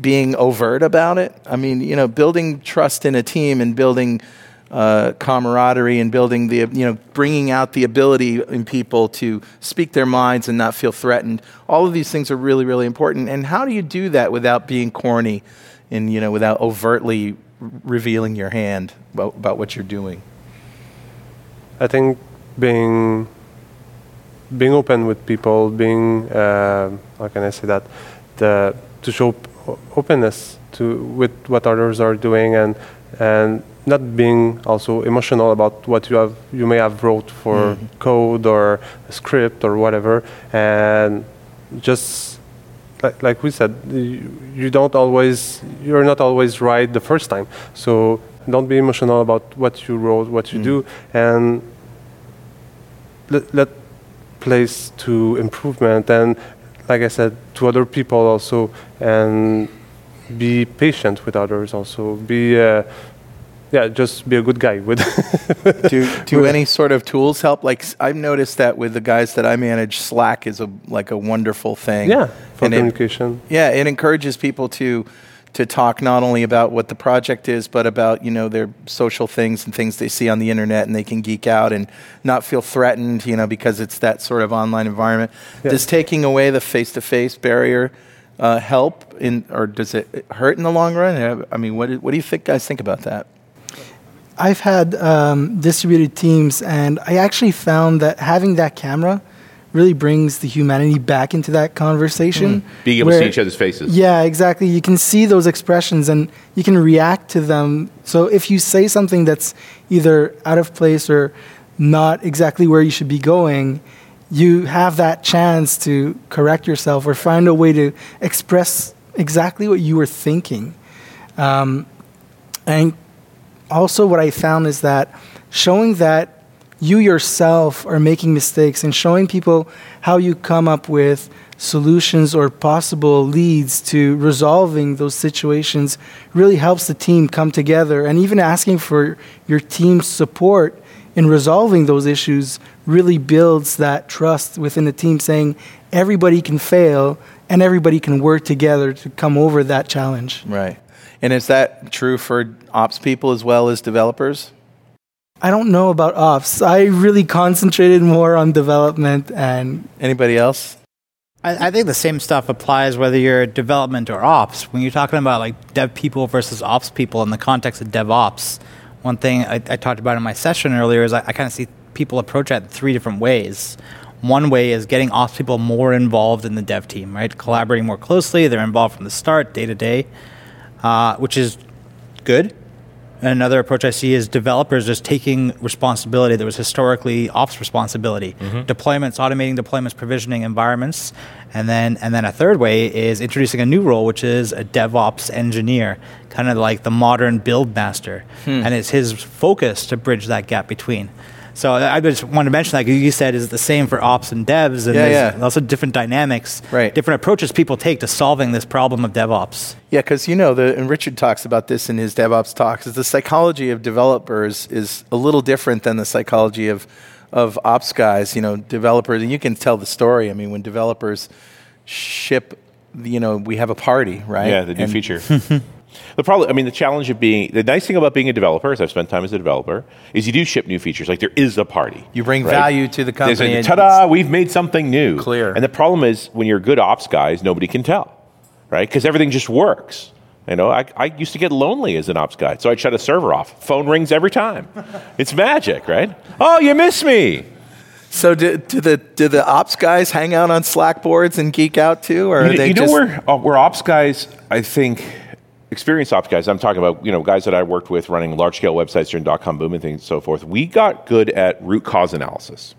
being overt about it. I mean, you know, building trust in a team and building uh, camaraderie and building the, you know, bringing out the ability in people to speak their minds and not feel threatened. All of these things are really, really important. And how do you do that without being corny and, you know, without overtly revealing your hand about, about what you're doing?
I think being being open with people, being uh, how can I say that, the, to show openness to with what others are doing and and not being also emotional about what you have you may have wrote for code or a script or whatever. And just like, like we said you, you don't always you're not always right the first time. So don't be emotional about what you wrote what you do and let, let place to improvement and like i said to other people also and be patient with others also be uh, yeah just be a good guy with
do do any sort of tools help? Like I've noticed that with the guys that I manage, Slack is a like a wonderful thing.
yeah for
And it-
communication
Yeah, it encourages people to to talk not only about what the project is, but about you know their social things and things they see on the internet, and they can geek out and not feel threatened, you know, because it's that sort of online environment.
Yeah.
Does taking away the face to face barrier uh, help in, or does it hurt in the long run? I mean, what do, what do you think guys think about that?
I've had um, distributed teams, and I actually found that having that camera really brings the humanity back into that conversation.
Mm. Being able to see each other's faces.
Yeah, exactly. You can see those expressions and you can react to them. So if you say something that's either out of place or not exactly where you should be going, you have that chance to correct yourself or find a way to express exactly what you were thinking. Um, and also, what I found is that showing that you yourself are making mistakes and showing people how you come up with solutions or possible leads to resolving those situations really helps the team come together. And even asking for your team's support in resolving those issues really builds that trust within the team, saying everybody can fail and everybody can work together to come over that challenge.
Right. And is that true for ops people as well as developers?
I don't know about ops. I really concentrated more on development and.
Anybody else?
I, I, think the same stuff applies whether you're development or ops. When you're talking about like dev people versus ops people in the context of DevOps, one thing I, I talked about in my session earlier is I, I kind of see people approach it three different ways. One way is getting ops people more involved in the dev team, right? Collaborating more closely. They're involved from the start, day to day, uh, which is good Another approach I see is developers just taking responsibility that was historically ops responsibility. Mm-hmm. Deployments, automating deployments, provisioning environments. And then, and then a third way is introducing a new role, which is a DevOps engineer, kind of like the modern build master. Hmm. And it's his focus to bridge that gap between. So I just wanted to mention that you said is the same for ops and devs, and
yeah,
there's
yeah.
also different dynamics,
right.
different approaches people take to solving this problem of DevOps.
Yeah, because you know, the, and Richard talks about this in his DevOps talks. Is the psychology of developers is a little different than the psychology of of ops guys. You know, developers, and you can tell the story. I mean, when developers ship, you know, we have a party, right?
Yeah, the new and feature. The problem, I mean, the challenge of being, the nice thing about being a developer, as I've spent time as a developer, is you do ship new features. Like there is a party.
You bring
right?
value to the company.
A, ta-da, we've made something new.
Clear.
And the problem is when you're good ops guys, nobody can tell, right? Because everything just works. You know, I, I used to get lonely as an ops guy, so I'd shut a server off. Phone rings every time. it's magic, right? Oh, you miss me.
So do, do, the do the ops guys hang out on Slack boards and geek out too, or
you,
they
you
just...
know where uh, where ops guys I think experienced ops guys, I'm talking about, you know, guys that I worked with running large scale websites during dot com boom and things and so forth. We got good at root cause analysis.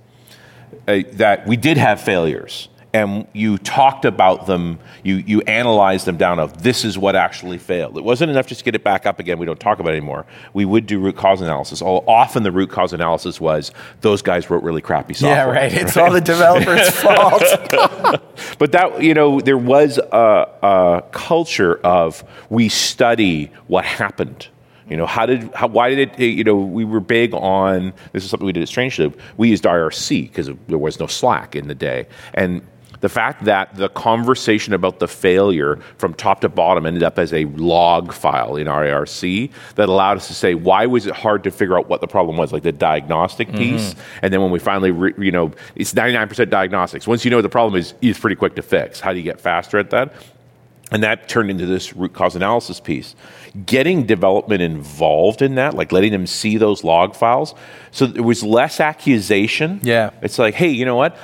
Uh, that we did have failures and you talked about them, you, you analyzed them down of this is what actually failed. It wasn't enough just to get it back up again, we don't talk about it anymore. We would do root cause analysis. All, often the root cause analysis was those guys wrote really crappy software.
Yeah, right. It's right? all the developer's fault.
but that, you know, there was a, a culture of we study what happened you know, how did, how, why did it, eh, you know, we were big on, this is something we did at Strange We used IRC because there was no Slack in the day. And the fact that the conversation about the failure from top to bottom ended up as a log file in our IRC that allowed us to say, why was it hard to figure out what the problem was, like the diagnostic mm-hmm. piece? And then when we finally, re, you know, it's 99% diagnostics. Once you know what the problem is, it's pretty quick to fix. How do you get faster at that? And that turned into this root cause analysis piece. Getting development involved in that, like letting them see those log files, so there was less accusation.
Yeah.
It's like, hey, you know what?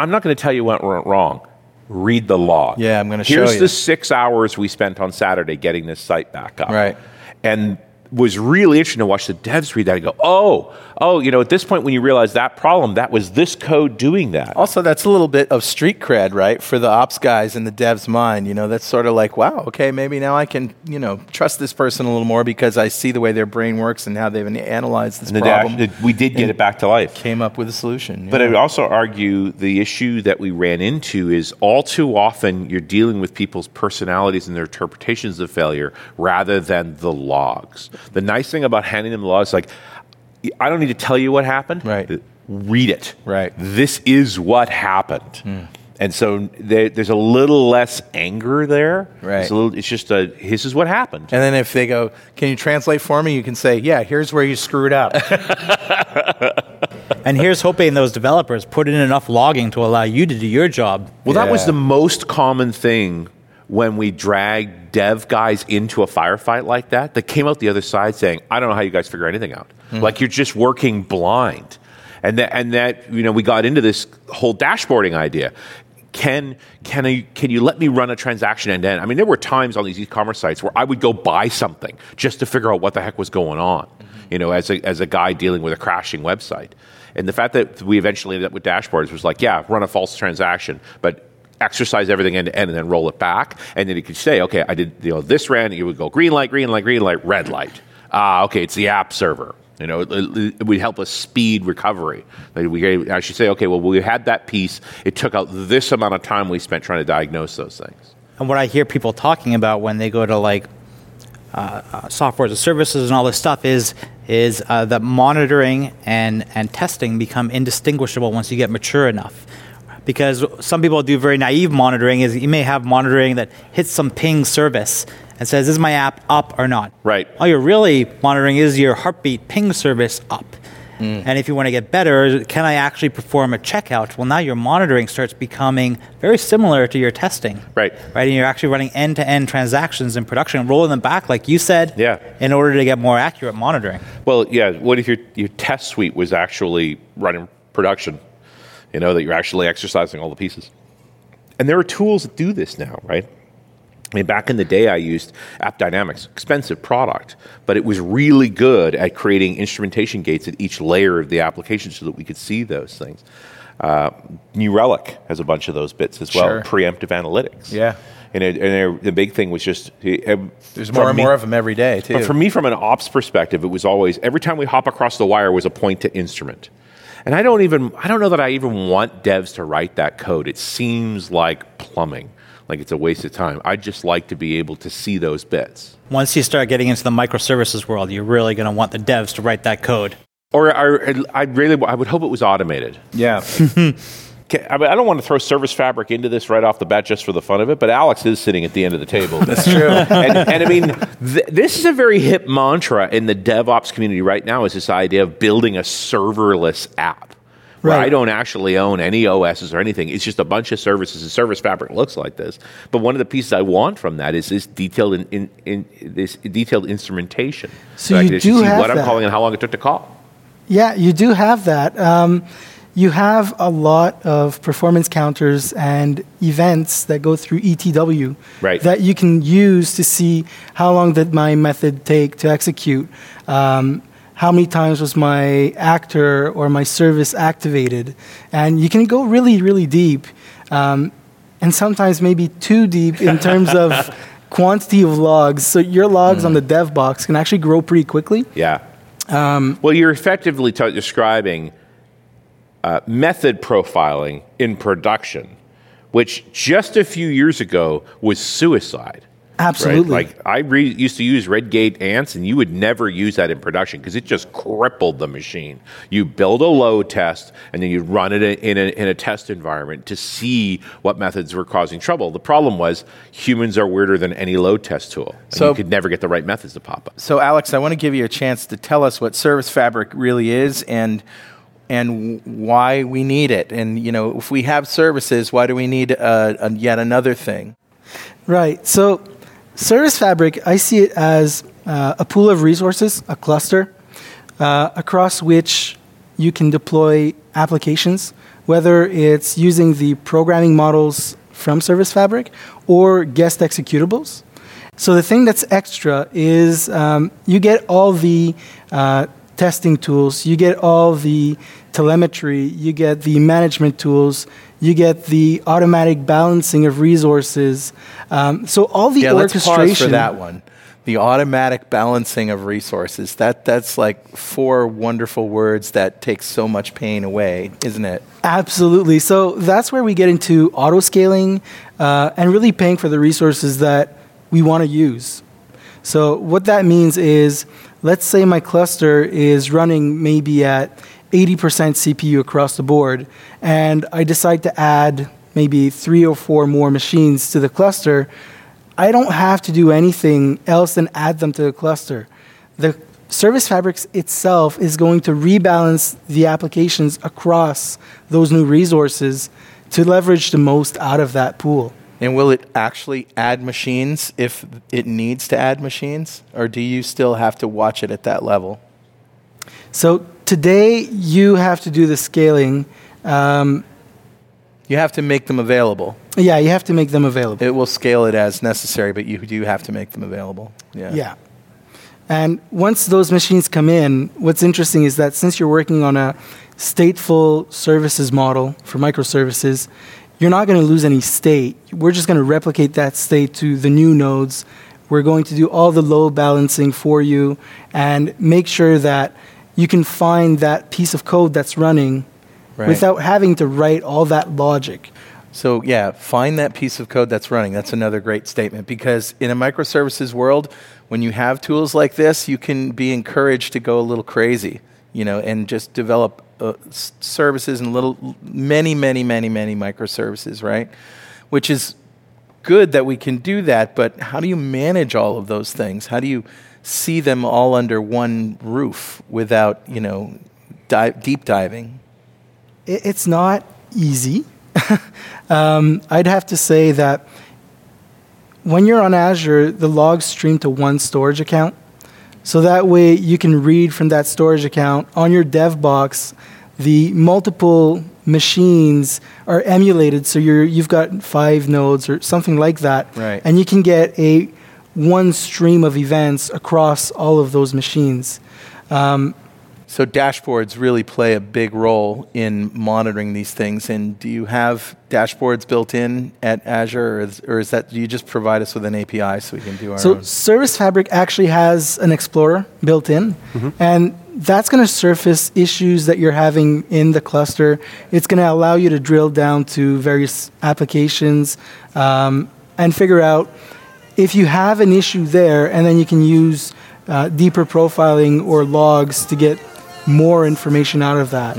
I'm not going to tell you what went wrong. Read the log.
Yeah, I'm going to show you.
Here's the six hours we spent on Saturday getting this site back up.
Right.
And was really interesting to watch the devs read that and go, oh, oh, you know, at this point when you realize that problem, that was this code doing that.
Also, that's a little bit of street cred, right, for the ops guys in the dev's mind. You know, that's sort of like, wow, okay, maybe now I can, you know, trust this person a little more because I see the way their brain works and how they've analyzed this problem.
Dash, we did get it back to life.
Came up with a solution.
But I would also argue the issue that we ran into is all too often you're dealing with people's personalities and their interpretations of failure rather than the logs. The nice thing about handing them the law is like I don't need to tell you what happened.
Right.
Read it.
Right.
This is what happened. Mm. And so there, there's a little less anger there.
Right.
It's, little, it's, just a, this is what happened.
And then if they go, can you translate for me? You can say, yeah, here's where you screwed up.
and here's hoping those developers put in enough logging to allow you to do your job.
Well, that was the most common thing when we dragged dev guys into a firefight like that. That came out the other side saying, "I don't know how you guys figure anything out. Hmm. Like you're just working blind." And that, and that, you know, we got into this whole dashboarding idea. Can can I can you let me run a transaction end to end? I mean, there were times on these e-commerce sites where I would go buy something just to figure out what the heck was going on. Mm-hmm. You know, as a as a guy dealing with a crashing website. And the fact that we eventually ended up with dashboards was like, yeah, run a false transaction, but exercise everything end to end and then roll it back. And then you could say, okay, I did you know this ran, you would go green light, green light, green light, red light. Ah, okay, it's the app server. You know, it, it- it would help us speed recovery. Like we actually say, okay, well, we had that piece. It took out this amount of time we spent trying to diagnose those things.
And what I hear people talking about when they go to like uh, uh, software as a services and all this stuff is is uh, that monitoring and and testing become indistinguishable once you get mature enough. Because some people do very naive monitoring. Is you may have monitoring that hits some ping service and says, "Is my app up or not?"
Right.
All you're really monitoring is your heartbeat ping service up. Mm. And if you want to get better, can I actually perform a checkout? Well, now your monitoring starts becoming very similar to your testing.
Right.
Right. And you're actually running end to end transactions in production, rolling them back, like you said,
Yeah.
in order to get more accurate monitoring.
Well, yeah. What if your your test suite was actually running production? You know that you're actually exercising all the pieces. And there are tools that do this now, right? I mean, back in the day, I used AppDynamics, expensive product, but it was really good at creating instrumentation gates at each layer of the application so that we could see those things. Uh, New Relic has a bunch of those bits as well,
Sure.
preemptive analytics.
Yeah.
And, it, and they're- the big thing was just uh,
There's more and
me-
more of them every day, too.
but for me, from an ops perspective, it was always every time we hop across the wire was a point to instrument. And I don't even I don't know that I even want devs to write that code. It seems like plumbing, like it's a waste of time. I just like to be able to see those bits.
Once you start getting into the microservices world, you're really going to want the devs to write that code.
Or, or I really I would hope it was automated.
yeah.
I, mean, I don't want to throw Service Fabric into this right off the bat just for the fun of it, but Alex is sitting at the end of the table. That's
true.
and, and I mean, th- this is a very hip mantra in the DevOps community right now. Is this idea of building a serverless app? Where
Right.
I don't actually own any OSs or anything. It's just a bunch of services. And Service Fabric looks like this. But one of the pieces I want from that is this detailed in, in, in this detailed instrumentation.
So
I
you
can
do
see
have
what I'm calling and how long it took to call.
Yeah, you do have that. Um, you have a lot of performance counters and events that go through ETW
Right.
that you can use to see how long did my method take to execute. Um, how many times was my actor or my service activated? And you can go really, really deep, um, and sometimes maybe too deep in terms of quantity of logs. So your logs on the dev box can actually grow pretty quickly.
Yeah. well, you're effectively t- describing uh, method profiling in production, which just a few years ago was suicide. right?
Absolutely.
Like I re- used to use Redgate ANTS, and you would never use that in production because it just crippled the machine. You build a load test, and then you run it in a, in a test environment to see what methods were causing trouble. The problem was humans are weirder than any load test tool. And
So-
you could never get the right methods to pop up.
So, Alex, I want to give you a chance to tell us what Service Fabric really is and and why we need it. And you know, if we have services, why do we need uh, a, yet another thing?
Right. So, Service Fabric, I see it as uh, a pool of resources, a cluster, uh, across which you can deploy applications, whether it's using the programming models from Service Fabric or guest executables. So, the thing that's extra is um, you get all the uh, testing tools, you get all the telemetry, you get the management tools, you get the automatic balancing of resources. Um, so all the
yeah, let's pause
orchestration.
for that one. The automatic balancing of resources. That that's like four wonderful words that take so much pain away, isn't it?
Absolutely. So that's where we get into auto scaling uh, and really paying for the resources that we want to use. So what that means is, let's say my cluster is running maybe at 80% CPU across the board, and I decide to add maybe three or four more machines to the cluster. I don't have to do anything else than add them to the cluster. The Service Fabrics itself is going to rebalance the applications across those new resources to leverage the most out of that pool.
And will it actually add machines if it needs to add machines? Or do you still have to watch it at that level?
So today you have to do the scaling. Um,
You have to make them available.
yeah, you have to make them available.
It will scale it as necessary, but you do have to make them available. Yeah.
Yeah. And once those machines come in, what's interesting is that since you're working on a stateful services model for microservices, you're not going to lose any state. We're just going to replicate that state to the new nodes. We're going to do all the load balancing for you and make sure that you can find that piece of code that's running
Right.
without having to write all that logic.
So, yeah, find that piece of code that's running. That's another great statement because in a microservices world, when you have tools like this, you can be encouraged to go a little crazy, you know, and just develop uh, s- services and little, many, many, many, many microservices, right? Which is good that we can do that, but how do you manage all of those things? How do you see them all under one roof without, you know, di- deep diving?
it's not easy. um, I'd have to say that when you're on Azure, the logs stream to one storage account. So that way you can read from that storage account on your dev box. The multiple machines are emulated, so you're, you've got five nodes or something like that.
Right.
And you can get a one stream of events across all of those machines. Um,
So dashboards really play a big role in monitoring these things. And do you have dashboards built in at Azure, or is, or is that do you just provide us with an API so we can do our
So
own?
Service Fabric actually has an explorer built in, and that's going to surface issues that you're having in the cluster. It's going to allow you to drill down to various applications um, and figure out if you have an issue there, and then you can use uh, deeper profiling or logs to get more information out of that.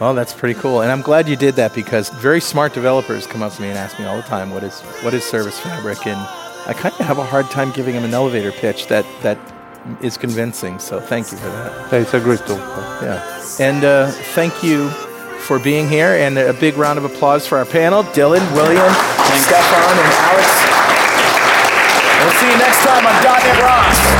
Well, that's pretty cool, and I'm glad you did that because very smart developers come up to me and ask me all the time, "What is what is Service Fabric?" And I kind of have a hard time giving them an elevator pitch that that is convincing. So thank you for that.
Yeah, it's a great tool.
Yeah. And uh, thank you for being here, and a big round of applause for our panel Dylan, William, Stephane, and Alex. We'll see you next time on .NET Rocks.